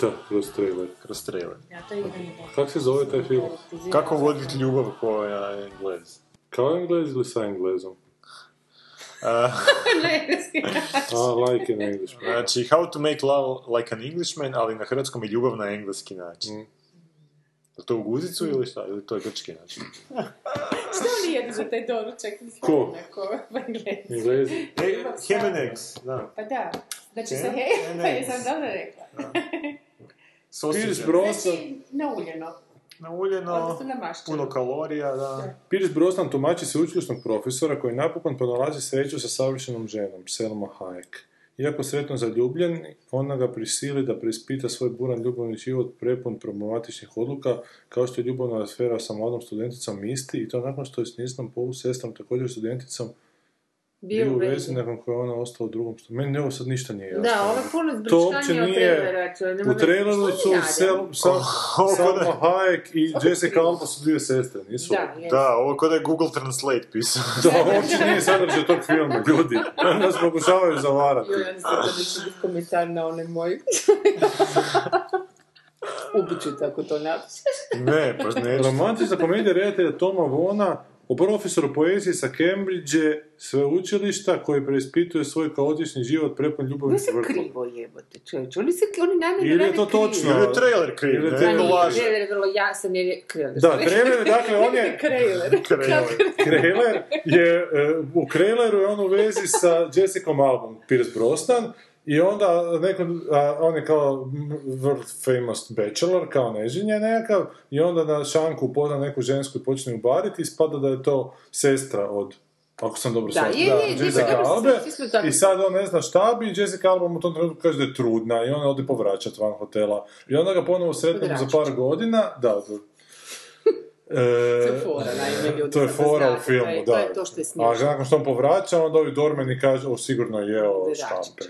Da, kroz trailer. kroz trailer. Ja, to je jedan Kako se zove taj film? Kako voditi ljubav ko je Englez? Kao englez ili sa englezom? Uh, like in English. znači, How to make love like an Englishman, ali na hrvatskom je ljubav na engleski način. Mm. Je to u guzicu ili šta? Ili to je grčki način? Što oni jedu za taj doručak? Ko? Ko? Englezi. Hey, ham and eggs, da. Pa da. Znači sa hej, pa jesam dobro rekla. Pierce Brosnan, Znači, nauljeno. Odnosno namašćeno. puno kalorija, da. Pierce Brosnan tumači sveučilišnog profesora koji napokon pronalazi sreću sa savršenom ženom, Selma Hayek. Iako sretno zaljubljen, ona ga prisili da preispita svoj buran ljubavni život prepun problematičnih odluka, kao što je ljubavna afera sa mladom studenticom Misty, i to nakon što je s njezinom polusestrom, također studenticom, bio u vezi nakon koje je ona ostala u drugom stu... Meni ovo sad ništa nije jasno. Da, ovo je puno To uopće zbrčkanje od nije... trailera. nema U traileru. Što su? Sel, Sel, ovo Salma da- Hayek i Jessica Alba su dvije sestre, nisu? Da, jes. Da, ovo kod je Google Translate pisao. Da, uopće nije sadržaj tog filma, ljudi. Nas pokušavaju zavarati. Joj, oni se to neće biti komentar na onaj moj. Ubiću tako to napišeš. ne, pa neću. Romantična komedija redatelja Toma Vona o profesoru poezije sa Cambridge sveučilišta koji preispituje svoj kaotični život prepun ljubavi Oni i se krivo jebote, čovječ. Oni se, oni namjerno Ili je to krivo. točno? Ili je trailer kriv, Ili je ne, trailer je vrlo jasan jer je trailer. Da, trailer, dakle, on je... Trailer. Trailer. Je, e, u Krejleru je on u vezi sa Jessicom Albom, Pierce Brosnan, i onda neko, a, on je kao world famous bachelor, kao neženje nekakav, i onda na šanku upozna neku žensku i počne ju bariti, i spada da je to sestra od ako sam dobro Da, shvatio, je, Jessica Albe, tako- i sad on ne zna šta bi, Jessica Alba mu u tom trenutku kaže da je trudna, i on ode povraćat van hotela, i onda ga ponovo sretnemo za par godina, da, da, E, To je fora, u filmu, to je- da. to je to što je smiješno. A nakon što on povraća, onda ovi dormeni kažu, o, sigurno je jeo štampe.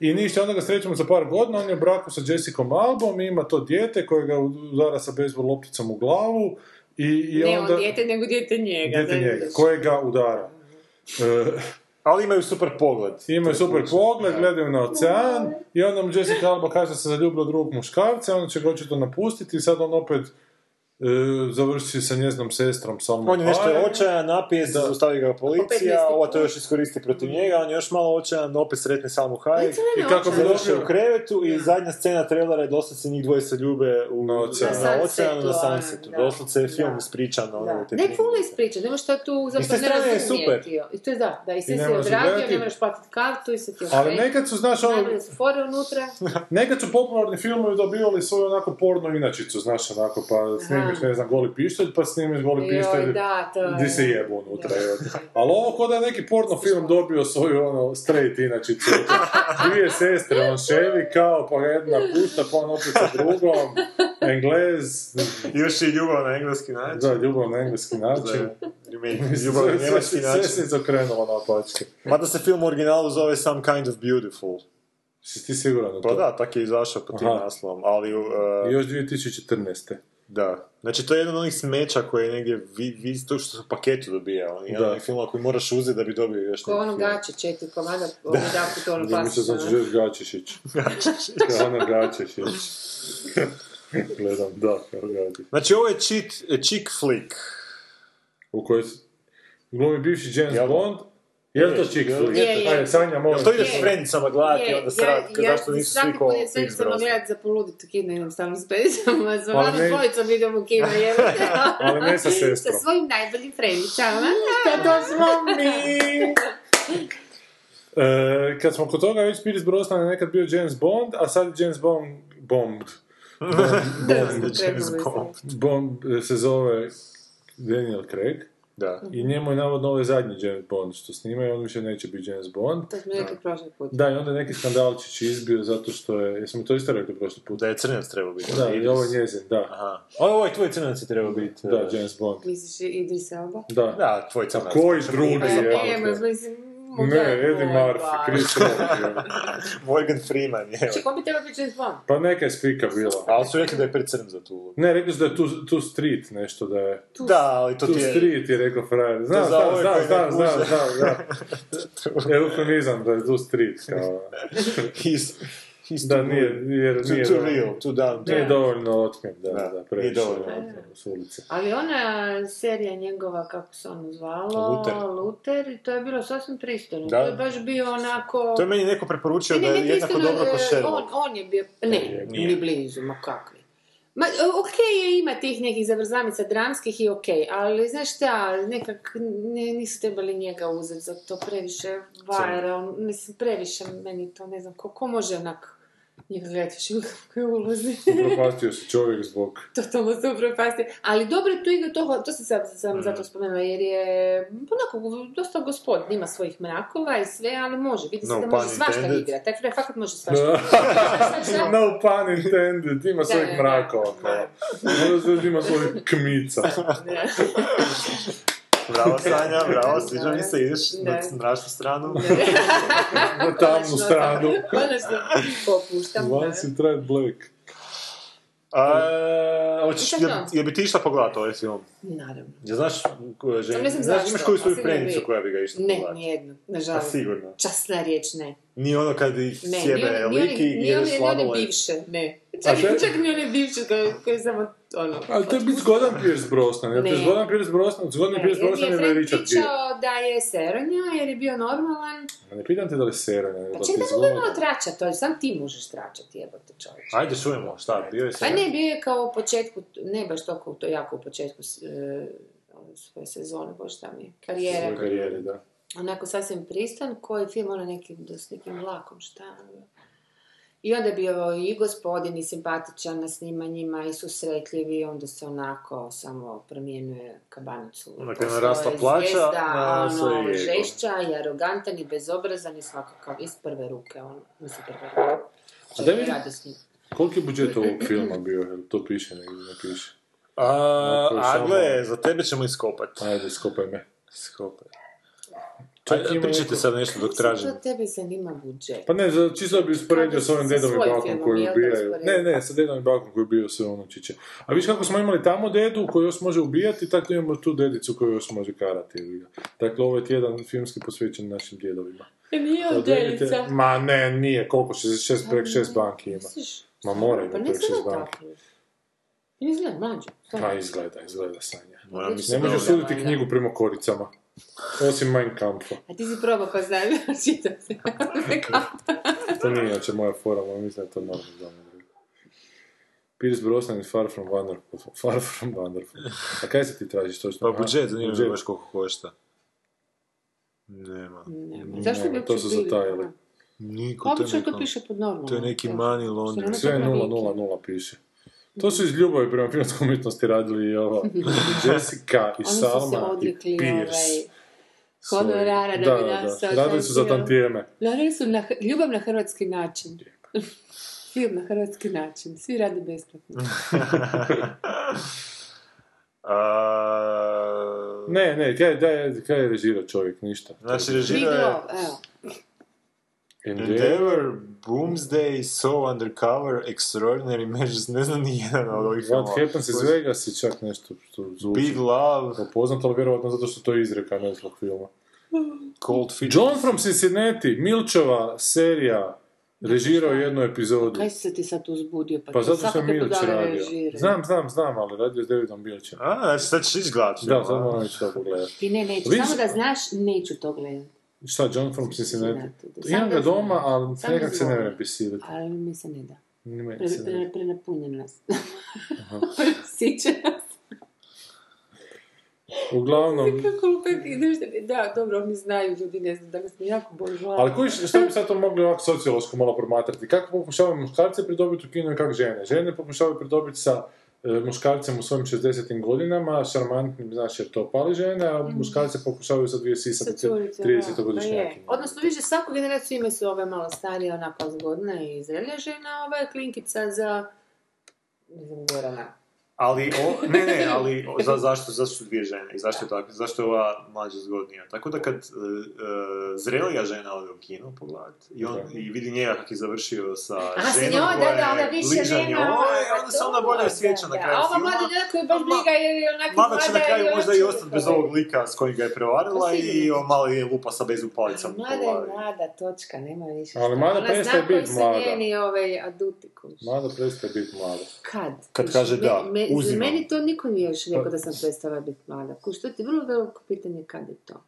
I ništa, onda ga srećemo za par godina, on je u braku sa Jessicom Albom, ima to dijete koje ga udara sa bejsbol lopticom u glavu i, i Ne onda... on dijete, nego dijete njega. dijete njega, koje ga udara. E, Ali imaju super pogled. imaju super pogled, gledaju na ocean i onda mu Jessica Alba kaže da se zaljubila u drugog muškarca, onda će ga očito napustiti i sad on opet e, završi sa njeznom sestrom Salma On je nešto Hayek. očajan, napije se, Da. zaustavi ga policija, ova to još iskoristi protiv njega, on je još malo očajan, opet sretne Salmu Hayek. I kako bi dobio... u krevetu i zadnja scena trailera je doslovce njih dvoje se ljube u, Na oceanu. na oceanu, na sunsetu. Doslovce je film Da. ispričan. ono, Da. te Ne, tri puno minute. ispriča, nema šta tu zapravo ne strane je razumijeti. I to je da, da, i sve ne se odradio, ne moraš platiti kartu i sve ti je Ali nekad su, znaš, ono, unutra. nekad su popularni filmovi dobivali svoju onako porno inačicu, znaš, onako, pa snimiš, ne znam, goli pištolj, pa snimiš goli pištolj, je... gdje se jebu unutra. evo. Ali ovo kod da je neki porno film dobio svoju, ono, straight inačicu. Dvije sestre, on ševi kao, pa jedna pušta, pa on opet sa drugom, englez, Još i ljubav na engleski način. da, ljubav na engleski način. Ljubav na njemački Sve način. se izokrenulo na opačke. Mada se film u originalu zove Some Kind of Beautiful. Si ti siguran Pa to? da, tak je izašao po tim Aha. naslovom, ali... Uh, Još 2014. Da. Znači, to je jedan od onih smeća koji je negdje, vi, vi to što se u paketu dobija. On, Da. onih filmova koji moraš uzeti da bi dobio još Ko ono film. gaće, četiri komada, ovaj da put ono Da mi se klasično. znači Željko Gačešić. Kao ono Gačešić. Gledam, da, kao Gačešić. Znači, ovo je cheat, chick flick. U kojoj glumi bivši James Jel? Bond. Je li to chick flick? je, je. Ajde, Sanja, molim. Jel to ideš s friendicama gledati onda srat, zašto nisu svi ko Svaki put Pierce sam Brosnan? gledat za poludit u kino, idem stalno s pedicama, sa Ali vama ne- dvojicom idem u kino, jebate. Ali ne sa sestrom. Sa svojim najboljim frendicama. Pa to smo mi! E, kad smo kod toga, već Pierce Brosnan je nekad bio James Bond, a sad je James Bond bombed. Bond, Da, James Bond. Bond e, se zove Daniel Craig. Da. I njemu je navodno ovaj zadnji James Bond što snima i on više neće biti James Bond. To smo rekli prošli put. Da, i onda je neki skandalčić izbio zato što je, jesmo to isto rekli prošli put? Da je crnac trebao biti. Da, i ovo je njezin, da. Aha. A ovo je tvoj crnac je trebao biti. Da, e, James Bond. Misliš Idris Elba? Da. Da, tvoj A crnac. koji Što drugi. Ne, ma, mislim... Ne, Eddie Murphy, Chris Rock. Morgan Freeman, je. Čekaj, on bi trebao biti James Bond. Pa neka je spika bila. Ali su rekli da je precrn za tu ulogu. Ne, rekli su da je tu, tu street nešto da je. Da, ali to Tu ti je... street je rekao frajer. Znam, znam, znam, znam, ne znam, znam, znam. Eufemizam da je tu street, kao... he's Da, too nije, jer Too, nije too dovoljno- real, too down. Nije dovoljno otkmet, da, Da, da, nije previše dovoljno. ono, s ulice. Ali ona serija njegova, kako se ono zvalo, Luter. Luter, i to je bilo sasvim pristojno. Da. To je baš bio onako... To je meni neko preporučio Ne, da ne, je ne, jednako dobro ko e, Sherlock. On, on je bio, ne, Nije. ni blizu, ma kakvi. Ma, e, okej je ima tih nekih zavrzlamica dramskih i okej, ali znaš šta, nekak ne, nisu trebali njega uzeti za to previše vajera, mislim, previše meni to, ne znam, ko, ko može onak njega gledati više kako je ulozi. Propastio se čovjek zbog... Totalno se upropasti. Ali dobro je tu igra toho, to sam, sad, sam zato spomenula, jer je onako dosta gospodin, ima svojih mrakova i sve, ali može, vidi se No da može svašta intended. igrati. Taj fraj fakat može svašta igrati. no pun intended, ima svojih da, da. mrakova. Možda ima svojih kmica. Bravo Sanja, bravo, sviđa mi se, ideš na mračnu stranu. Na tamnu stranu. Konačno popuštam. Once you tried black. A, hoćeš, to. jel bi ti išla pogledati ovaj film? Naravno. Ja znaš, koja žena, Ne znam znaš, zašto, imaš koju svoju ali sigurno prenicu bi. koja bi ga išla Ne, pogledati? nijednu, Pa nažalost. sigurno. Časna riječ, ne. Ni ono kad ih Ne, sjebe ni one- ni lik i jede one- ni one sladoled. bivše, ne. A Čak, čak ni one bivše koje, koje samo, ono... Ali to je biti zgodan Pierce Brosnan, jer to je zgodan Pierce Brosnan, zgodan Pierce Brosnan je Richard Gere. pričao da je seronja jer je bio normalan. Ma Ne pitam te da li je sera, nego Pa da ti čekaj, je da mogu malo zgodan. tračati, to sam ti možeš tračati, jebote čovječ. Ajde, čujemo, šta, bio je Pa sve? ne, bio je kao u početku, ne baš toliko, to jako u početku e, svoje sezone, bož šta mi je, karijere. Svoje karijere, da. Onako sasvim pristan, koji film, ono neki, da s nekim vlakom, šta ono. I onda je bio i gospodin i simpatičan na snimanjima i susretljivi, onda se onako samo promijenuje kabanicu. Onda kad je narasla plaća, zvijezda, na ono, ego. žešća i arogantan i bezobrazan i svakakav iz prve ruke, ono, mislim prve ruke. A da njim. Koliki je budžet ovog filma bio, jel to piše negdje, ne piše? A, Ako je a samo- gle, za tebe ćemo iskopati. Ajde, skopaj me. Skopaj. Čak Ajde, ima pričajte neko- sad nešto dok tražim. To tebe zanima budžet. Pa ne, čisto bi usporedio s ovim dedom i bakom koji ubijaju. Ne, ne, sa dedom i bakom koji ubijaju sve unučiće. A viš kako smo imali tamo dedu koji još može ubijati, tako imamo tu dedicu koju još može karati. Dakle, ovo je tjedan filmski posvećen našim djedovima. Nije Od odjeljica. Ma ne, nije, koliko, 66 prek 6 banki ima. Ma mora Pa imati ne prek 6 izgleda banki. tako. Ne izgleda, mlađe. Pa izgleda, izgleda sanja. Ne da- suditi knjigu prema koricama. Osim Mein Kampfa. A ti si probao pa znam, čitam se. To nije inače moja fora, ali mislim da je to normalno za mene. Pierce Brosnan is far from wonderful. Far from wonderful. A kaj se ti tražiš točno? Pa budžet, me Budžet. baš koliko košta. Nema. Nema. Zašto bi to su zatajili. Niko, to je Obično to neko... piše pod normalno. To je neki Da. money laundering. Sve je toga 0, vike. 0, 0 piše. To su iz ljubavi prema filmskoj umjetnosti radili i ova Jessica i Oni su se Salma i Pierce. ovaj, honorara da da, bi da, nas da. Radili su za tantijeme. Radili su na, ljubav na hrvatski način. Film na hrvatski način. Svi rade besplatno. A, Ne, ne, kaj, da je, kaj je režirao čovjek, ništa. Znači, režirao je evo. Endeavor, Boomsday, So Undercover, Extraordinary Measures, ne znam ni jedan od ovih What filmova. Happens is Vegas i čak nešto što zvuči. Big Love, poznato, ali vjerovatno zato što to je izreka ne zbog filma. Cold Feet. John from Cincinnati, Milčova serija, režirao jednu epizodu. Kaj se ti sad uzbudio? Pa, Pa to zato je Milč radio. režiraju. Znam, znam, znam, ali radio s Davidom Milčem. A, znači sad ćeš ići gledat film, Da, sad moram ići to pogledati. Ti ne, neću. Samo da znaš, neću to gledati. Šta, John from Cincinnati? Da. Imam ga da doma, ali nekak se ne vrem pisivati. Ali mi se ne da. Pre, ne pre, prenapunjen nas. Siće nas. Uglavnom, Kako lupek, ideš, da, dobro, oni znaju, ljudi ne znam, danas mi jako boli glava. ali koji, što bi sad to mogli ovako sociološko malo promatrati? Kako pokušavaju muškarce pridobiti u kinu i kako žene? Žene pokušavaju pridobiti sa muškarcem u svojim 60. godinama, šarmantnim, znaš, jer to pali žene, a muškarce pokušavaju sa dvije Sa sisate curicama, pa je. 30-godišnjaki. Odnosno, više svaku generaciju imaju su ove malo starije, onako zgodna i zrelja žena, a ova je klinkica za, ne znam, Gorana. Ali, o, ne, ne, ali o, za, zašto, zašto su dvije žene i zašto je tako, zašto je ova mlađa zgodnija. Tako da kad e, zrelija žena ode u kino pogledat i, on, i vidi njega kako je završio sa A, ženom njom, da, koja da, ona je više ližanje, nema, oj, pa onda se ona bolje da, osjeća na da. kraju A ova mlada žena koju baš briga jer je onako Mada će na mlada kraju možda i ona ostati bez ovog lika s kojim ga je prevarila Pa i on malo je lupa sa bezu palicom. Mlada je mlada, točka, nema više Ali šta. mlada Ona prestaje zna koji biti su mlada. njeni ovaj aduti. Mlada prestaje biti mlada. Kad? Kad kaže da, me-. Meni to niko nije još rekao da sam prestala biti mlada. Kuš, to ti je vrlo veliko pitanje kad je to.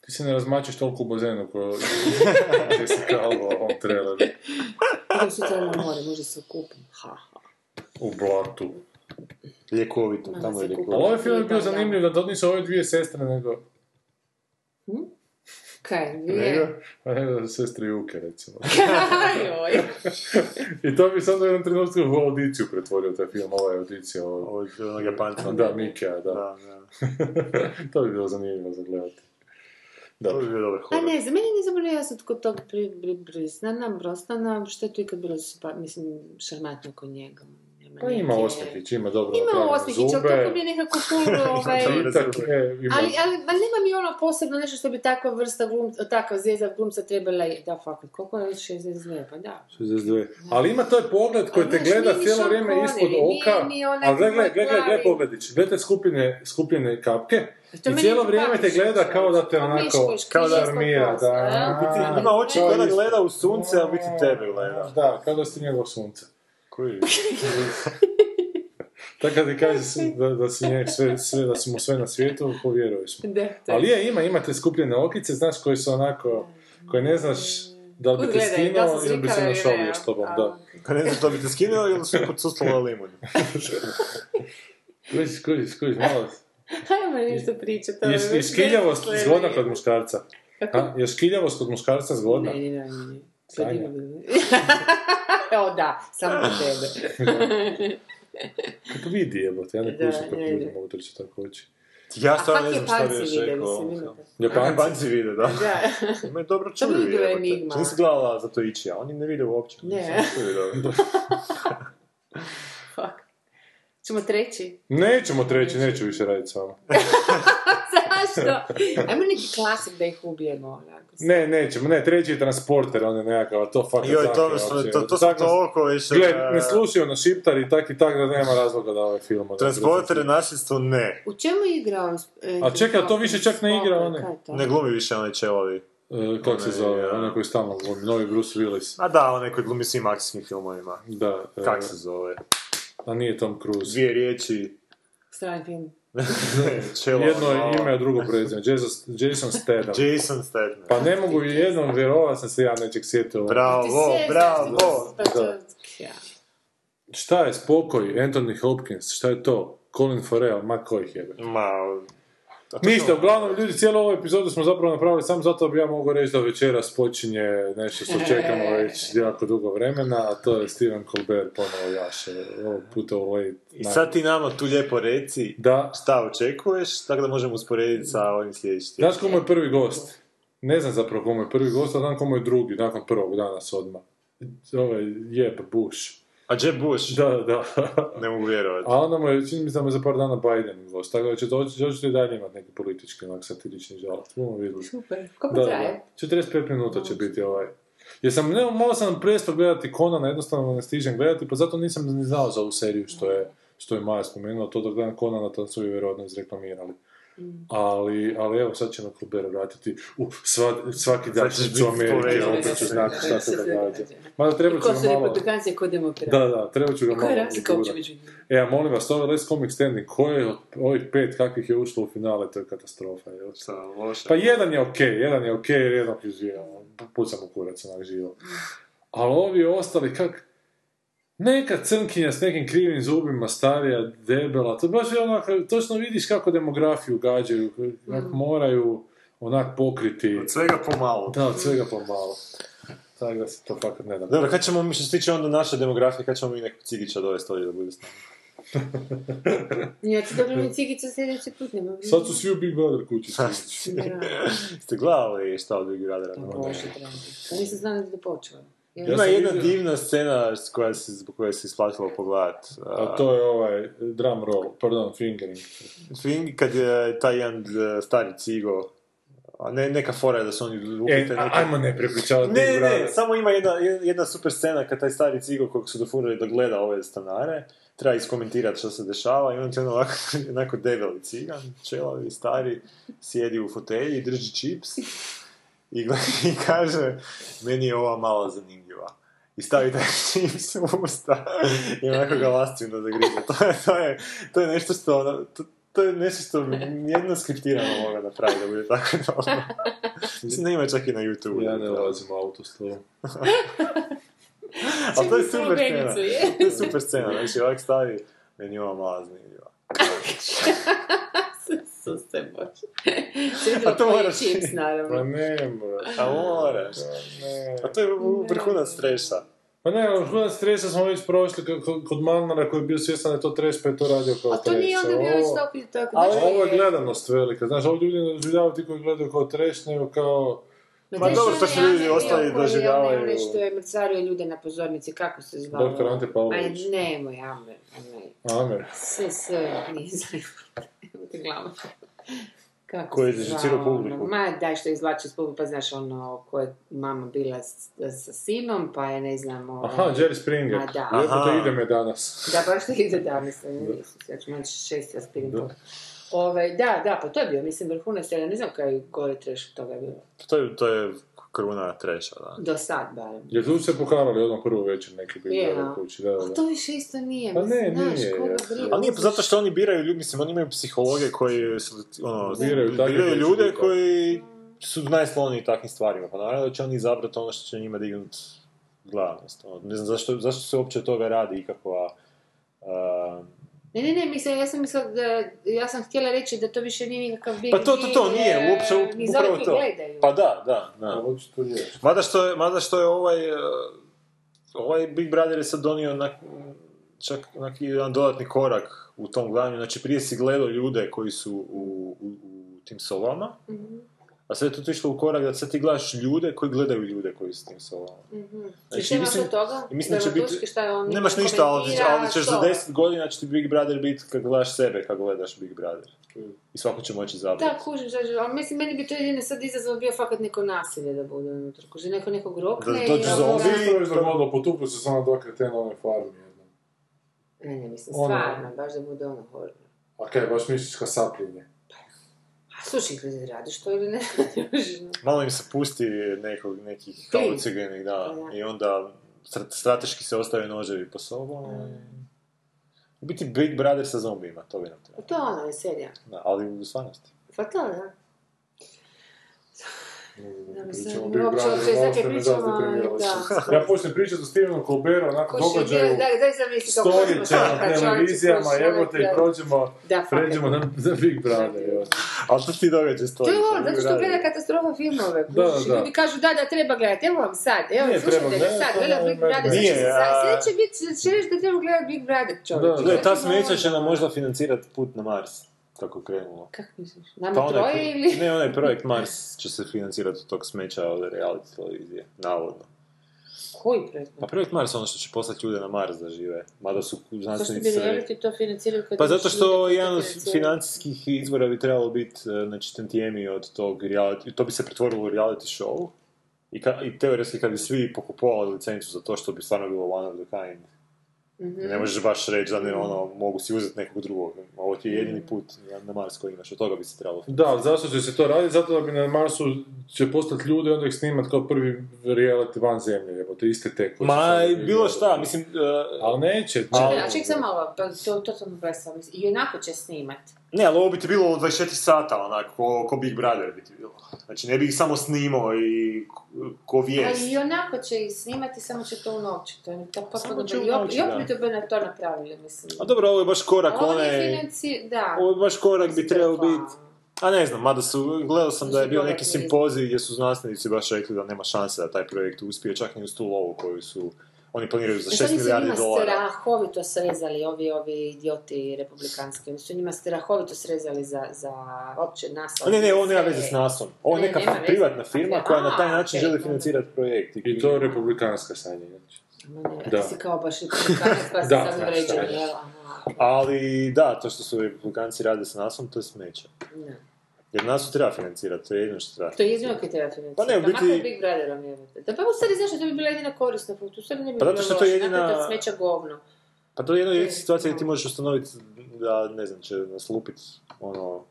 Ti se ne razmačiš toliko u bazenu ko Jessica Alba u ovom traileru. Idem sutra na more, može se okupim. Ha, ha. U blatu. Ljekovito, tamo je se ljekovito. Ali ovaj film je bio zanimljiv da to nisu ove dvije sestre, nego... Kaj, nego dvije? pa nego sestre Juke, recimo. Joj. I to bi sad u jednom trenutku u audiciju pretvorio taj film, ova je audicija. Ovo... Od onog Japanca. Da, Mikija, da. Da, da. to bi bilo zanimljivo za gledati. Da. To bi bio dobar A ne, za mene nije zapravo jasno kod tog pri, pri, Brisnana, Brosnana, što je tu ikad bilo, mislim, šarmantno kod njega. Pa ima Osmihić, ima dobro Ima Osmihić, ali tako mi je nekako full, ovaj... E, ima... Ali, ali, ali nema mi ono posebno nešto što bi takva vrsta glumca, takav zvijezda glumca trebala, i- da, fakat, koliko je 62, pa da. 62. Ali ima taj pogled koji te gleda cijelo vrijeme ispod oka. onaj Ali gledaj, gledaj, gledaj, pogledić. Gledaj skupine, skupine kapke. To I cijelo je vrijeme te gleda kao da te Pa onako kao da armira. kosa, Da? Ima oči To je- gleda u sunce, a biti tebe gleda. Da, kao da si njegov sunce. Koji? Tako kad ti da, da, si nje sve, sve, da si mu sve na svijetu, povjeruješ mu. Da, to Ali je, ima, ima te skupljene okice, znaš, koji su onako, koje ne znaš da li bi te da skinuo ili bi se ne, s tobom, da. Kad ne znam, to bi te skinuo ili su podsustala limun. Kužiš, kužiš, kužiš, malo. Ajmo nešto pričati. to Je, je škiljavost zgodna kod muškarca? Kako? A, je škiljavost kod muškarca zgodna? Ne, ne, ne, ne. Sanja. o da, samo kod tebe. Kako vidi jebote, ja ne pušim kako ne, ljudi mogu trčati tako oči. Ja stvarno ne znam šta bi još rekao. imate? Japanci? Japanci vide, da. Da. Imaju dobro To čuju, bilo jebote. enigma. Nisi gledala za to ići, a oni ne vide uopće. Ne. Fuck. Ćemo treći? Nećemo treći, neću više raditi s vama. Zašto? Ajmo neki klasik da ih ubijemo. onako. Ne, nećemo, ne, treći je transporter, on je nekakav, a to fakat Joj, zake to, uopće. to, to nas- toliko više... Gle, ne slušaju na šiptar i tak i tak da nema razloga da ovaj film... Transporter nasljedstvo ne. U čemu je igrao? e, A čekaj, to više čak ne igra je to? Ne glumi više onaj čelovi. E, kako se zove, ja. onaj koji stalno glumi, novi Bruce Willis. A da, onaj koji glumi svim akcijskim filmovima. Da, e, Kak se zove? a nije Tom Cruise. Dvije riječi. Strani film. Čelo. Jedno malo. ime, a drugo prezime. Jason, Jason Statham. Jason Statham. Pa ne mogu i jednom vjerovat sam se ja nečeg sjetio. Ti Bravo, bravo. Da. Šta je spokoj, Anthony Hopkins, šta je to? Colin Farrell, ma kojih jebe. Ma... Ništa, uglavnom ljudi, cijelu ovu epizodu smo zapravo napravili samo zato bi ja mogao reći da večeras počinje nešto što čekamo već jako dugo vremena, a to je Steven Colbert ponovo jaše, ovog puta u late I sad ti nama tu lijepo reci Da, šta očekuješ, tako da možemo usporediti sa ovim sljedećim. znaš ko mu je prvi gost? Ne znam zapravo ko mu je prvi gost, a znam ko mu je drugi, nakon prvog danas odmah. Ovaj Jeb Bush. A Jeb Bush? Da, da. Ne mogu vjerovati. A onda mu je, čini mi se da mu je za par dana Biden gost, tako da će doći, doći i dalje imati neki politički, onak satirični žalac. Budemo vidjeli. Super. Kako Da, traje? da. 45 minuta će biti ovaj. Jer sam, ne, malo sam prestao gledati Conana, jednostavno ne stižem gledati, pa zato nisam ni znao za ovu seriju što je, što je Maja spomenula, to dok gledam Conana, to su ju vjerojatno izreklamirali. Ali, ali evo, sad će me Colbert vratiti u sva, svaki dan ću Amerike, opet ću sa znati šta se događa. Mada treba ću ko ga su malo... republikanci, ko demokrati. Da, da, treba ću ga malo... Koja je razlika uopće među njima? E, a molim vas, ovo je Les Comic Standing, koje od ovih pet kakvih je ušlo u finale, to je katastrofa. Je. Šta, loše. Pa jedan je okej, jedan je okej, jer jednog je živio, pucam u kurac, onak živo. Ali ovi ostali, kak... Neka crnkinja s nekim krivim zubima, starija, debela, to baš je onako, točno vidiš kako demografiju gađaju, kako moraju onak pokriti. Od svega pomalo. Da, od svega pomalo. Tako da se to fakat ne da. Dobro, kad ćemo mi, što se tiče onda naše demografije, kad ćemo mi nekog cigića dovesti ovdje da bude s nama? Ja ću dobro mi cigicu sljedeći put, nema. Sad su svi u Big Brother kući. Ste gledali šta od Big Brothera? Bože. Pa nisam znala da je počela. Ja Ima jedna vidio- divna scena koja se, zbog koje se isplatilo pogledat. A to je ovaj drum roll, pardon, fingering. Film kad je taj jedan eh, stari cigo, a ne, neka fora je da su oni E, uhite a- neke... ajmo ne prepričavati Ne, ne, samo ima jedna, jedna super scena kad taj stari cigo kog su dofurali da gleda ove stanare, treba iskomentirati što se dešava i on ti ono ovako, onako debeli cigan, čelavi, stari, sjedi u fotelji, drži čips i, i kaže, meni je ova malo zanimljiva. I stavi taj čips u usta i onako ga lascivno zagrize. To je, to je, to je nešto što, ono, to, to je nešto što jedno skriptirano moga napraviti da bude tako dobro. Mislim da ima čak i na YouTube. Ja ne ulazim u autostopu. Ali to je super scena. To je super scena. Znači, ovak stavi, meni je ova mala zanimljiva. Bože. Sve A to moraš- čips, Pa naravno. ne, mora. A moraš. Ne. A to je vrhunac streša. Pa ne, vrhunac stresa smo već prošli kod- Malnara koji je bio svjestan da je to treš, pa je to radio kao A to treš. nije onda bio već toliko tako. Ali znaš, ovo je gledanost velika, znaš, ovo ljudi ne doživljavaju ti koji gledaju kao treš, nego kao... Ma dobro, što ljudi Ante ostali doživljavaju- onaj Što je mrcario ljude na pozornici, kako se zvao? Doktor Ante Pavlović. Aj, nemoj, Amer. Amer. Sve, sve, nije ti glavu. Kako Koji je režicirao zvao, publiku. ono, Ma, daj što izvlači iz publiku, pa znaš ono, ko je mama bila s- sa sinom, pa je, ne znam, ovaj... Aha, Jerry Springer. Ma da. Lijepo Aha. te ide me danas. Da, baš to ide danas, ne nisam, ja ću maći šest aspirin pol. Ovaj, da, da, pa to je bio, mislim, vrhunac, ja ne znam kaj je gore treš toga je bilo. To je, to je kruna treša, da. Do sad, barem. Jer tu se pokarali odmah prvu večer neki Brother a? kući, da, da, A to više isto nije, Pa ne, znaš, nije, koga. Ali nije pa zato što oni biraju ljudi, mislim, oni imaju psihologe koji su, ono, Biraju biraju ljude koji su najsloniji takvim stvarima. Pa naravno da će oni izabrati ono što će njima dignut gledanost. Ono, ne znam zašto, zašto se uopće toga radi ikakva... a, Ne, ne, ne, mislim, ja sam mislila da, ja sam htjela reći da to više nije nikakav big Pa to, to, to, nije, eh, uopće, upravo to. gledaju. Pa da, da, da. očito je. Mada što je, mada što je ovaj, uh, ovaj Big Brother je sad donio onak, čak onak jedan dodatni korak u tom gledanju. Znači prije si gledao ljude koji su u, u, u tim sobama, Mhm, a je to išlo u korak da sad ti gledaš ljude koji gledaju ljude koji su u tim sobama. mhm. Znači, I mislim- od toga? i mislim da će biti- šta je on Nemaš ništa, ali, ali ćeš za što? 10 godina će ti Big Brother biti kad gledaš sebe, kad gledaš Big Brother. I svako će moći izabrati. Da, kužim, znači, ali mislim, meni bi to jedino sad izazov bio fakat neko nasilje da bude unutra. Kuži, neko nekog rokne Da i... dođu onda- zombi. To dogodilo, potupu se samo dva kretena na onoj farmi jednom. Ne, ne, mislim, Ono- stvarno, baš da bude ono horror. A kaj, baš misliš ka sapljenje? A slušaj, ljudi, radiš to ili ne? Malo im se pusti nekog, nekih halucigenih, da, i onda strat- strateški se ostave noževi po sobom. i- U biti Big Brother sa zombijima, to bi nam trebalo. To je ono, veselja. Da, ali u stvarnosti. Pa to, da. Da, mislim, Pričamo mi Big uopće Brother, uopće malo zakaj ste me pričamo, zazdeprimirali. da. Ja počnem pričati o Stevenu Colbertu, onako događaju, da, sad, čovječe, televizijama, prošli, jebote, i da. prođemo, Da, pređemo na, na Big Brother, evo. Ali to ti događa To stoji. je ono, zato što gleda katastrofa filmove. Da, i da. Ljudi kažu da, da, treba gledati. Evo vam sad, evo, slušajte ga sad, to gleda Big Brother. Nije, a- sve će biti, će reći da treba gledati Big Brother, čovječe. Da, Da, ta Znači, smeća će ono- nam možda financirati put na Mars. Kako je krenulo. Kako misliš? Nama Pa onaj troje ili? Ne, onaj projekt Mars će se financirati od tog smeća od reality televizije. Navodno. Koji projekt? Pa projekt Mars ono što će poslati ljude na Mars da žive. Mada su Zašto bi znanstvenici... reality to financirali? kad Pa zato što jedan od financijskih izvora bi trebalo biti e, znači, tantijemi od tog reality, to bi se pretvorilo u reality show i, ka, i teoretski kad bi svi pokupovali licencu za to što bi stvarno bilo one of the kind. Mhm. Ne možeš baš reći da ne, ono, mogu si uzeti nekog drugog. Ovo ti je jedini put na- na Mars koji imaš, od toga bi se trebalo. Da, zašto će se to raditi? Zato da bi na Marsu će postati ljudi i onda ih snimat kao prvi reality van zemlje, jebote, iste te koji Ma, i bilo šta, mislim... e, Ali neće. Čekaj, Ali- a ček sam malo, pa to, to sam. I onako će snimat. Ne, ali ovo bi ti bilo 24 sata, onako, ko, ko Big Brother bi ti bilo. Znači, ne bi ih samo snimao i ko vijest. Ali i onako će ih snimati, samo će to unovčiti. To dobro. će I unovčiti, I opet da. bi to bi na to napravili, mislim. A dobro, ovo je baš korak Ovo je onaj... financi... Da. Ovo je baš korak bi trebao biti... A ne znam, mada su, gledao sam da je bio neki simpozij gdje su znanstvenici baš rekli da nema šanse da taj projekt uspije, čak ni uz tu lovu koju su... Oni planiraju za I sad 6 oni su milijardi njima dolara. strahovito srezali, ovi, ovi idioti republikanski. Oni su njima strahovito srezali za, za opće nas. A ne, ne, ovo nema veze s nasom. Ovo je Ne, neka privatna firma koja na taj A, način okej, želi financirati projekt. I to je republikanska sanja, znači. Ne, Da. ti si kao baš republikanac pa se Da, sad jel? Aha. Ali da, to što su republikanci rade s nasom, to je smeće. Ne. Jer nasu treba financirati, to je jedino što treba. To je jedino koji treba financirati. Pa ne, u Pa makar biti- Big Brotherom jebate. Da pa u stvari znaš da to bi bila jedina korisna funkcija. U stvari ne bi Pa zato bilo što to je jedina- od smeća govno. Pa to je jedna od situacija gdje ti možeš ustanoviti da, ne znam, će nas lupit ono,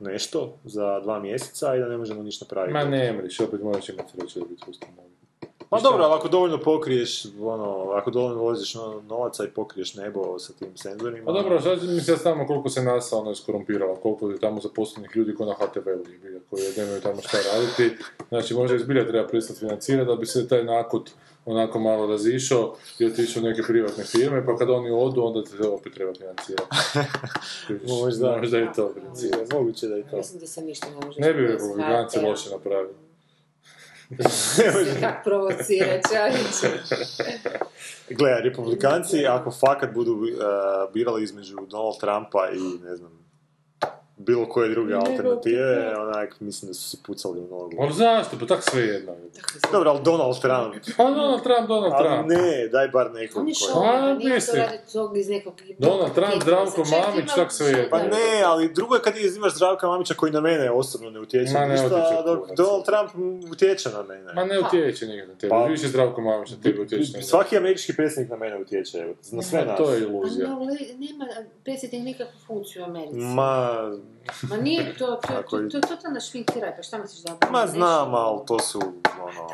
nešto za dva mjeseca i da ne možemo ništa napraviti. Ma ne mriš, opet moraš imati sreće da bi to ustanovio. Pa dobro, ali ako dovoljno pokriješ, ono, ako dovoljno voziš no- novaca i pokriješ nebo sa tim senzorima... Pa dobro, sad mi se znamo koliko se NASA ono iskorumpirala, koliko je tamo zaposlenih ljudi ko na HTV-u je bilo, koji nemaju tamo šta raditi. Znači, možda i zbilja treba pristati financirati da bi se taj nakut onako malo razišao i otišao u neke privatne firme, pa kad oni odu, onda te opet treba financirati. Možda. Možda i to. Je, moguće da je to. Mislim da se ništa ne može... Ne bi republikanci loše napravili. Kak provocira čovječe. Gle, republikanci, ako fakat budu uh, birali između Donald Trumpa i, ne znam, bilo koje druge alternative, onak, mislim da su si pucali u nogu. Ali zašto? Pa tak sve jedno. Dobro, ali Donald Trump. Pa Donald Trump, Donald Ali Trump. ne, daj bar nekog koji- šov, A, nije to mislim. radi tog iz nekog... Donald Trump, Zdravko Mamić, ima- tak sve jedno. Pa ne, ali drugo je kad imaš Zdravka Mamića koji na mene osobno ne utječe Ma ne ništa, utječe dok. Donald Trump utječe na mene. Ma ne utječe nikad na tebe. Pa- Više Zdravko Mamić na tebe utječe. na Svaki američki predsjednik na mene utječe, na sve nas. To je Pa iluzija. ne, nema predsjednik nikakvu funkciju u Americi. Ma, Ma nije to, to, to, to, je totalna šminkiraj, pa šta misliš da... ma znam, ali to su, ono,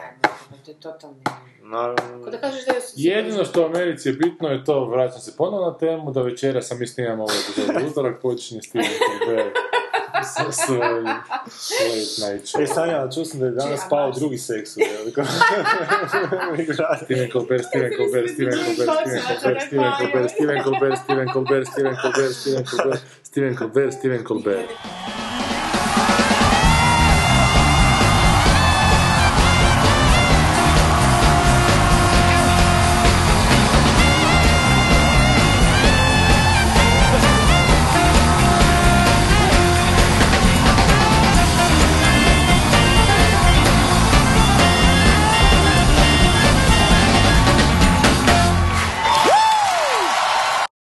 To je totalno... na, Ko da kažeš da je... Jedino što u Americi je bitno je to, vraćam se ponovno na temu, da večera sam mi snimam ovo epizodu utorak, počinje Steven Late night show. E, Sanja, čuo sam da je danas Čija, pao baš. drugi seks u veliko. Steven Colbert, Steven Colbert, Steven Colbert, Steven Colbert, Steven Colbert, Steven Colbert, Steven Colbert, Steven Colbert, Steven Colbert, Steven Colbert, Steven Colbert.